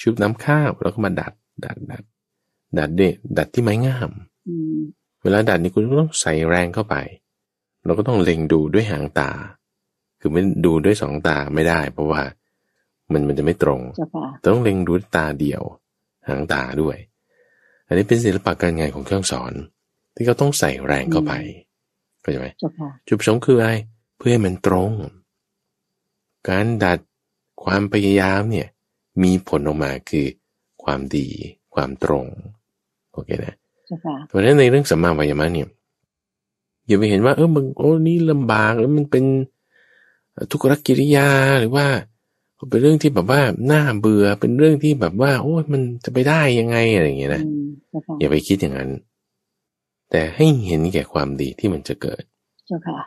ชุบน้ำข้าวแล้วก็มาดัด ดัด ดัด ดัดเด็ดดัดที่ไม้งามเวลาดัดนี่คุณก็ต้องใส่แรงเข้าไป เราก็ต้องเล็งดูด้วยหางตา คือไม่ดูด้วยสองตาไม่ได้ เพราะว่ามันมันจะไม่ตรง ต้องเล็งดูตาเดียว หางตาด้วย อันนี้เป็นศิลปะการงานของเครื่องสอน ที่เขาต้องใส่แรงเข้าไปเข้าใจไหมจุดประสงค์คืออะไร เพื่อให้มันตรง การดัดความพยายามเนี่ย มีผลออกมาคือความดี ความตรง โอเคนะเพราะฉะนั้นในเรื่องสัมมาวิยามะเนี่ยอย่าไปเห็นว่าเออมึงโอ้นี่ลำบากแล้วมันเป็นทุกขกิริยาหรือว่า เป็นเรื่องที่แบบว่าน่าเบื่อเป็นเรื่องที่แบบว่า โอ้มันจะไปได้ยังไงอะไรอย่างเงี้ยนะอย่าไปคิดอย่างนั้น แต่ให้เห็นแก่ความดีที่มันจะเกิดเจ้าค่ะ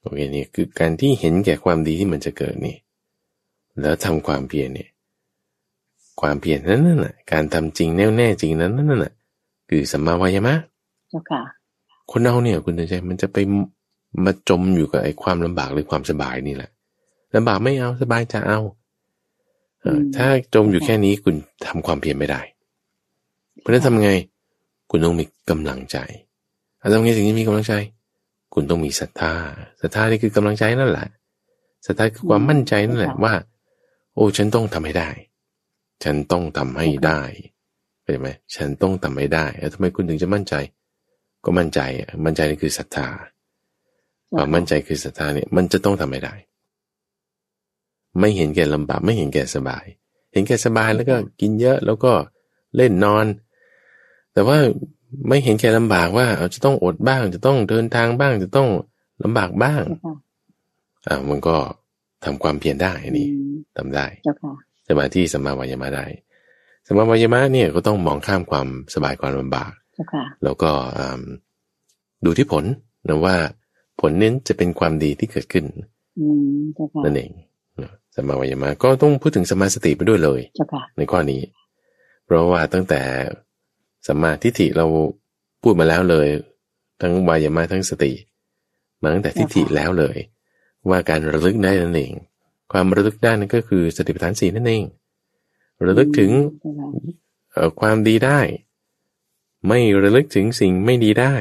โอเคนี่คือการที่เห็นแก่ความดีที่มันจะเกิดนี่ แล้วทำความเพียรเนี่ยความเพียรนั้นน่ะ การทำจริงแน่วแน่จริงนั้นนั่นน่ะ คือสัมมาวายามะเจ้าค่ะ คนเราเนี่ย คุณใจมันจะไปมาจมอยู่กับไอ้ความลำบากหรือความสบายนี่แหละลำบากไม่เอาสบายจะเอาถ้าจมอยู่แค่นี้คุณทำความเพียรไม่ได้ เพราะนั้นทำไง คุณต้องมีกำลังใจทำไงถึงจะมีกำลังใจ คุณต้องมีศรัทธาศรัทธานี่คือกำลังใจนั่นแหละศรัทธาคือความมั่นใจนั่นแหละว่า โอ้ฉันต้องทำให้ได้ ฉันต้องทำให้ได้เข้าใจไหมฉันต้องทำให้ได้แล้วทำไมคุณถึงจะมั่นใจ ก็มั่นใจมั่นใจนี่คือศรัทธาความมั่นใจคือศรัทธาเนี่ยมันจะต้องทำให้ได้ ไม่เห็นแก่ลำบากไม่เห็นแก่สบาย เห็นแก่สบายแล้วก็กินเยอะแล้วก็เล่นนอน แต่ว่าไม่เห็นแก่ลำบากว่าเอาจะต้องอดบ้าง จะต้องเดินทางบ้าง จะต้องลำบากบ้างอ่ามันก็ทำความเพียรได้นี่ทำได้สมาธิสมาวายมะได้สมาวายมะเนี่ยก็ต้องมองข้ามความสบายความลำบากแล้วก็ดูที่ผลนะว่าผลนั้นจะเป็นความดีที่เกิดขึ้นนั่นเองสมาวายมะก็ต้องพูดถึงสมาสติไปด้วยเลยในข้อนี้ เพราะว่าตั้งแต่ สัมมาทิฏฐิเราพูดมาแล้วเลย ทั้งวายามะทั้งสติมาตั้งแต่ทิฏฐิแล้วเลย ว่าการระลึกได้นั่นเอง ความระลึกได้นั่นก็คือสติปัฏฐานสี่นั่นเอง ระลึกถึงความดีได้ ไม่ระลึกถึงสิ่งไม่ดีได้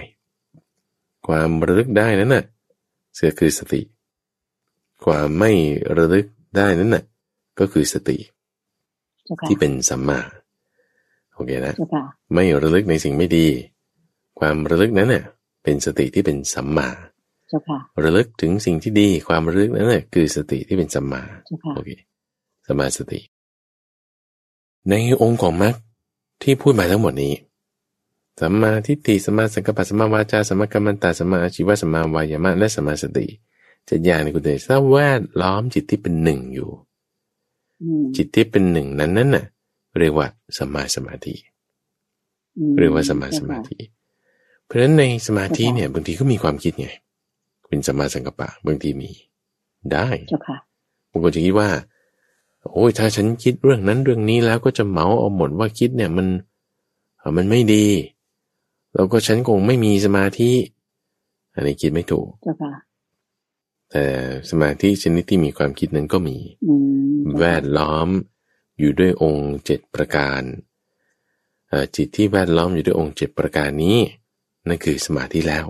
ความระลึกได้นั้นน่ะเสือคือสติ ความไม่ระลึกได้นั้นน่ะก็คือสติ ที่เป็นสัมมา โอเคนะ ไม่ระลึกในสิ่งไม่ดี ความระลึกนั้นเน่ยเป็นสติที่เป็นสัมมาระลึกถึงสิ่งที่ดี ความระลึกนั้นเน่ยคือสติที่เป็นสัมมาโอเคสัมมาสติ ในองค์ของมรรคที่พูดมาทั้งหมดนี้สัมมาทิฏฐิสัมมาสังกัปปะสัมมาวาจาสัมมากัมมันตาสัมมาอาชีวะสัมมาวายามะและสัมมาสติจะอย่างในคุณเดชถ้าแวดล้อมจิตที่เป็นหนึ่งอยู่ จิตที่เป็นหนึ่งนั้นนั่นน่ะ เรียกว่าสมาสมาธิเรียกว่าสมาสมาธิ เพราะฉะนั้นในสมาธิเนี่ยบางทีก็มีความคิดไง เป็นสมาสังกปะบางทีมีได้บางคนจะคิดว่า โอ้ยถ้าฉันคิดเรื่องนั้นเรื่องนี้แล้วก็จะเหมาเอาหมดว่าคิดเนี่ยมันมันไม่ดี แล้วก็ฉันคงไม่มีสมาธิ อันนี้คิดไม่ถูกแต่สมาธิชนิดที่มีความคิดนั้นก็มี แวดล้อม อยู่ด้วยองค์เจ็ดประการจิตที่แวดล้อมอยู่ด้วยองค์เจ็ดประการนี้ นั่นคือสมาธิแล้ว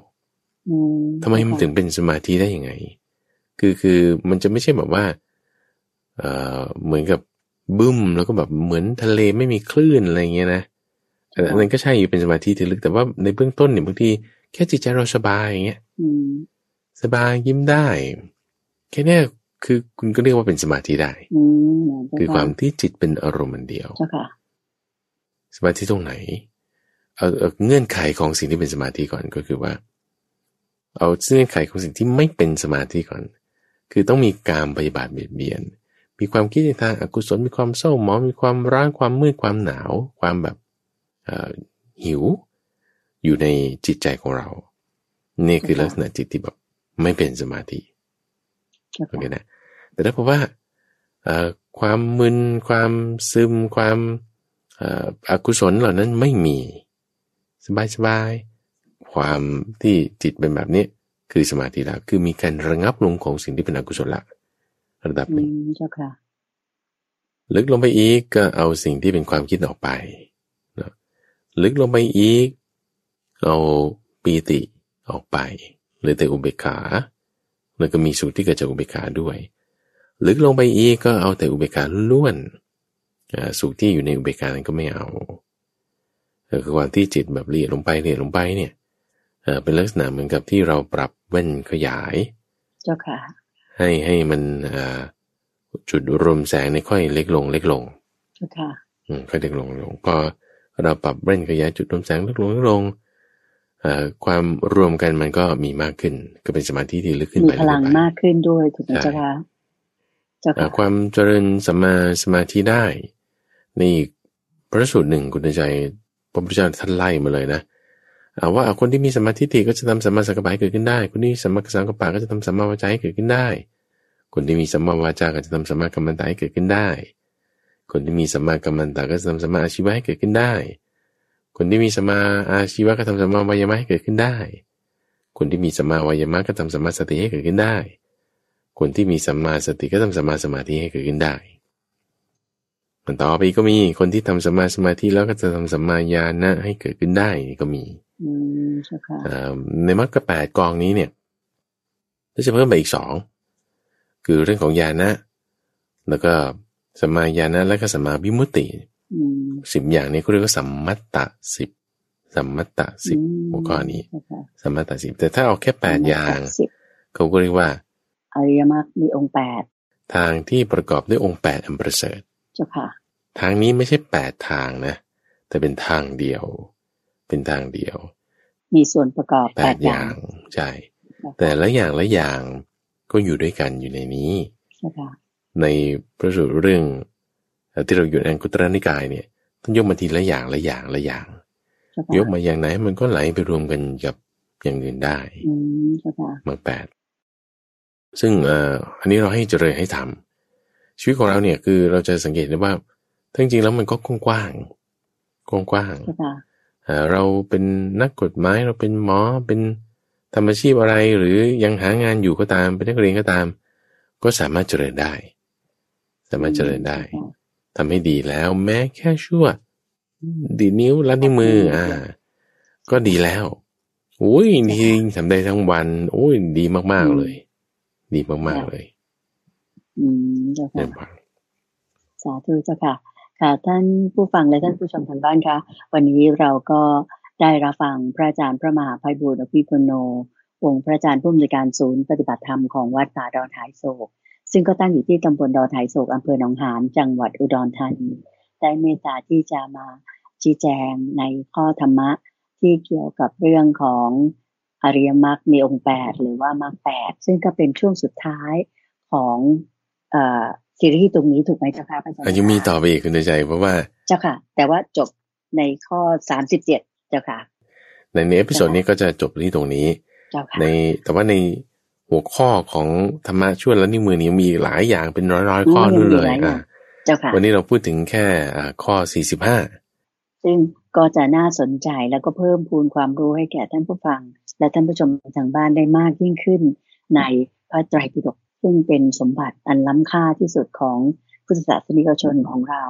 ทำไมมันถึงเป็นสมาธิได้ยังไง คือคือมันจะไม่ใช่แบบว่าเอ่อเหมือนกับบึ้มแล้วก็แบบเหมือนทะเลไม่มีคลื่นอะไรเงี้ยนะอันนั้นก็ใช่อยู่เป็นสมาธิที่ลึกแต่ว่าในเบื้องต้นเนี่ยบางทีแค่จิตใจเราสบายอย่างเงี้ยสบายยิ้มได้ แค่นี้ คือคุณก็เรียกว่าเป็นสมาธิได้ คือความที่จิตเป็นอารมณ์เดียวสมาธิตรงไหนเอาเงื่อนไขของสิ่งที่เป็นสมาธิก่อนก็คือว่า เอาเงื่อนไขของสิ่งที่ไม่เป็นสมาธิก่อน คือต้องมีการปฏิบัติเบียดเบียน มีความคิดในทางอากุศลมีความเศร้าหมองมีความร้อนความมืดความหนาว ความแบบหิว อยู่ในจิตใจของเรา นี่คือลักษณะจิตที่แบบไม่เป็นสมาธิ โอเคนะแต่ถ้าพบว่าความมึนความซึมความอกุศลเหล่านั้นไม่มี สบายสบายความที่จิตเป็นแบบนี้คือสมาธิแล้วคือมีการระงับลงของสิ่งที่เป็นอกุศลละระดับหนึ่งเจ้าค่ะลึกลงไปอีกก็เอาสิ่งที่เป็นความคิดออกไปลึกลงไปอีก เอาปีติออกไปหรือแต่อุเบกขา แล้วก็มีสุขที่เกิดจากอุเบกขาด้วย ลึกลงไปอีกก็เอาแต่อุเบกขาล้วนสุขที่อยู่ในอุเบกขานั้นก็ไม่เอาคือความที่จิตแบบเลียดลงไปเลียดลงไปเนี่ยเป็นลักษณะเหมือนกับที่เราปรับแว่นขยาย เจ้าค่ะ ให้ให้มันจุดรวมแสงในค่อยเล็กลง เล็กลงเจ้าค่ะ อืมค่อยเล็กลงลงพอเราปรับแว่นขยายจุดรวมแสงเล็กลงเล็กลง ความรวมกันมันก็มีมากขึ้น ก็เป็นสมาธิที่ลึกขึ้นไปมีพลังมากขึ้นด้วยถูกไหมเจ้าค่ะความเจริญสมาสมาธิได้ นี่พระสูตรหนึ่งคุณใจพระพุทธเจ้าท่านไล่มาเลยนะว่าคนที่มีสมาธิฏฐิก็จะทำสมาสังกปะให้เกิดขึ้นได้ คนที่สมาสังกปะก็จะทำสมาวจาให้เกิดขึ้นได้คคนที่มีสัมมาวาจาก็จะทำสัมมากัมมันตะให้เกิดขึ้นได้ คนที่มีสัมมากัมมันตะก็จะทำสัมมาอาชีวะให้เกิดขึ้นได้ คนที่มีสัมมาอาชีวะก็ทำสัมมาวายามะให้เกิดขึ้นได้ คนที่มีสัมมาวายามะก็ทำสัมมาสติให้เกิดขึ้นได้ คนที่มีสัมมาสติก็ทำสัมมาสมาธิให้เกิดขึ้นได้มันต่อไปก็มีคนที่ทำสัมมาสมาธิแล้วก็จะทำสัมมาญาณะให้เกิดขึ้นได้ก็มีในมรรคแปดกองนี้เนี่ยก็จะเพิ่มไปอีกสองคือเรื่องของญาณะแล้วก็สัมมาญาณะแล้วก็สัมมาวิมุตติ สิบอย่างนี้เขาเรียกว่าสัมมัตตสิบสัมมัตตสิบหัวข้อนี้สัมมัตตสิบแต่ถ้าเอาแค่แปดอย่างเขาก็เรียกว่าอริยมรรคมีองค์แปดทางที่ประกอบด้วยองค์แปดอันประเสริฐเจ้าค่ะทางนี้ไม่ใช่แปดทางนะ แต่เป็นทางเดียว เป็นทางเดียว มีส่วนประกอบแปดอย่างใช่แต่ละอย่างละอย่างก็อยู่ด้วยกันอยู่ในนี้ ในพระสูตรเรื่อง ที่เราอยู่ในอังคุตรนิกายเนี่ยต้องยกมาทีละอย่างละอย่างละอย่าง ยกมาอย่างไหนมันก็ไหลไปรวมกันกับอย่างอื่นได้มาแปดซึ่งอันนี้เราให้เจริญให้ทำชีวิตของเราเนี่ยคือเราจะสังเกตได้ว่าทั้งจริงแล้วมันก็กว้างกว้างกว้างเราเป็นนักกฎหมายเราเป็นหมอเป็นทำอาชีพอะไรหรือยังหางานอยู่ก็ตาม เป็นนักเรียนก็ตาม ก็สามารถเจริญได้ สามารถเจริญได้ ทำให้ดีแล้วแม้แค่ชั่ว ดีนิ้วลัดนิ้วมืออ่า ก็ดีแล้วอุ้ยดีทำได้ทั้งวันอุ้ยดีมากๆเลย ดีมากๆเลย อืมเจ้าค่ะสาธุเจ้าค่ะ ค่ะ ท่านผู้ฟังและท่านผู้ชมทางบ้านคะวันนี้เราก็ได้รับฟังพระอาจารย์พระมหาภัยบูรณ์อภิปุโนองค์พระอาจารย์ผู้อำนวยการศูนย์ปฏิบัติธรรมของวัดป่าดอนหายโศก ซึ่งก็ตั้งอยู่ที่ตำบลดอนหายโศกอำเภอหนองหานจังหวัดอุดรธานีได้เมตตาที่จะมาชี้แจงในข้อธรรมะที่เกี่ยวกับเรื่องของอริยมรรคมีองค์แปดหรือว่ามรรคแปดซึ่งก็เป็นช่วงสุดท้ายของซีรีส์ตรงนี้ถูกไหมเจ้าค่ะพระอาจารย์ยังมีต่อไปอีกคุณใจเพราะว่าเจ้าค่ะ แต่ว่าจบในข้อสามสิบเจ็ดเจ้าค่ะในใน episode นี้ก็จะจบที่ตรงนี้ในแต่ว่าใน หัวข้อของธรรมะชั่วลัดนิ้วมือนี้มีหลายอย่างเป็นร้อยร้อยข้อนู่นเลยอะวันนี้เราพูดถึงแค่ข้อสี่สิบห้าซึ่งก็จะน่าสนใจแล้วก็เพิ่มพูนความรู้ให้แก่ท่านผู้ฟัง และท่านผู้ชมทางบ้านได้มากยิ่งขึ้น ในพระไตรปิฎกซึ่งเป็นสมบัติอันล้ำค่าที่สุดของพุทธศาสนิกชนของเรา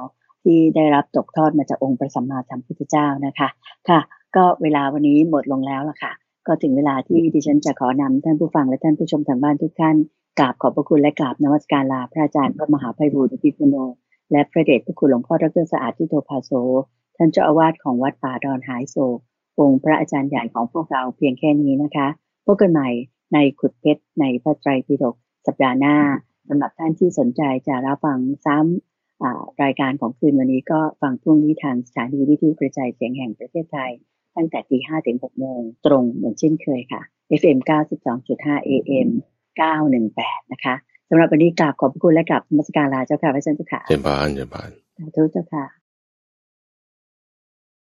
ที่ได้รับตกทอดมาจากองค์พระสัมมาสัมพุทธเจ้านะคะ ค่ะ ก็เวลาวันนี้หมดลงแล้วล่ะค่ะ ก็ถึงเวลาที่ดิฉันจะขอนำท่านผู้ฟังและท่านผู้ชมทางบ้านทุกท่านกราบขอบพระคุณและกราบนวัตการลาพระอาจารย์พระมหาภัยบูรณ์พิพุโน และพระเดชพระคุณหลวงพ่อดรสะอาดทิโตภาโซ ท่านเจ้าอาวาสของวัดป่าดอนหายโศองค์พระอาจารย์ใหญ่ของพวกเราเพียงแค่นี้นะคะพบกันใหม่ในขุดเพชรในพระไตรปิฎกสัปดาห์หน้าสำหรับท่านที่สนใจจะรับฟังซ้ำรายการของคืนวันนี้ก็ฟังพรุ่งนี้ทางสถานีวิทยุกระจายเสียงแห่งประเทศไทย ตั้งแต่ตีห้าถึงหกโมงตรงเหมือนเช่นเคยค่ะ FM 92.5 AM 918 นะคะสำหรับวันนี้กราบขอบพระคุณและกราบมรสการลาเจ้าค่ะพระเจ้าค่ะเจริญพานเจริญพานสาธุเจ้าค่ะ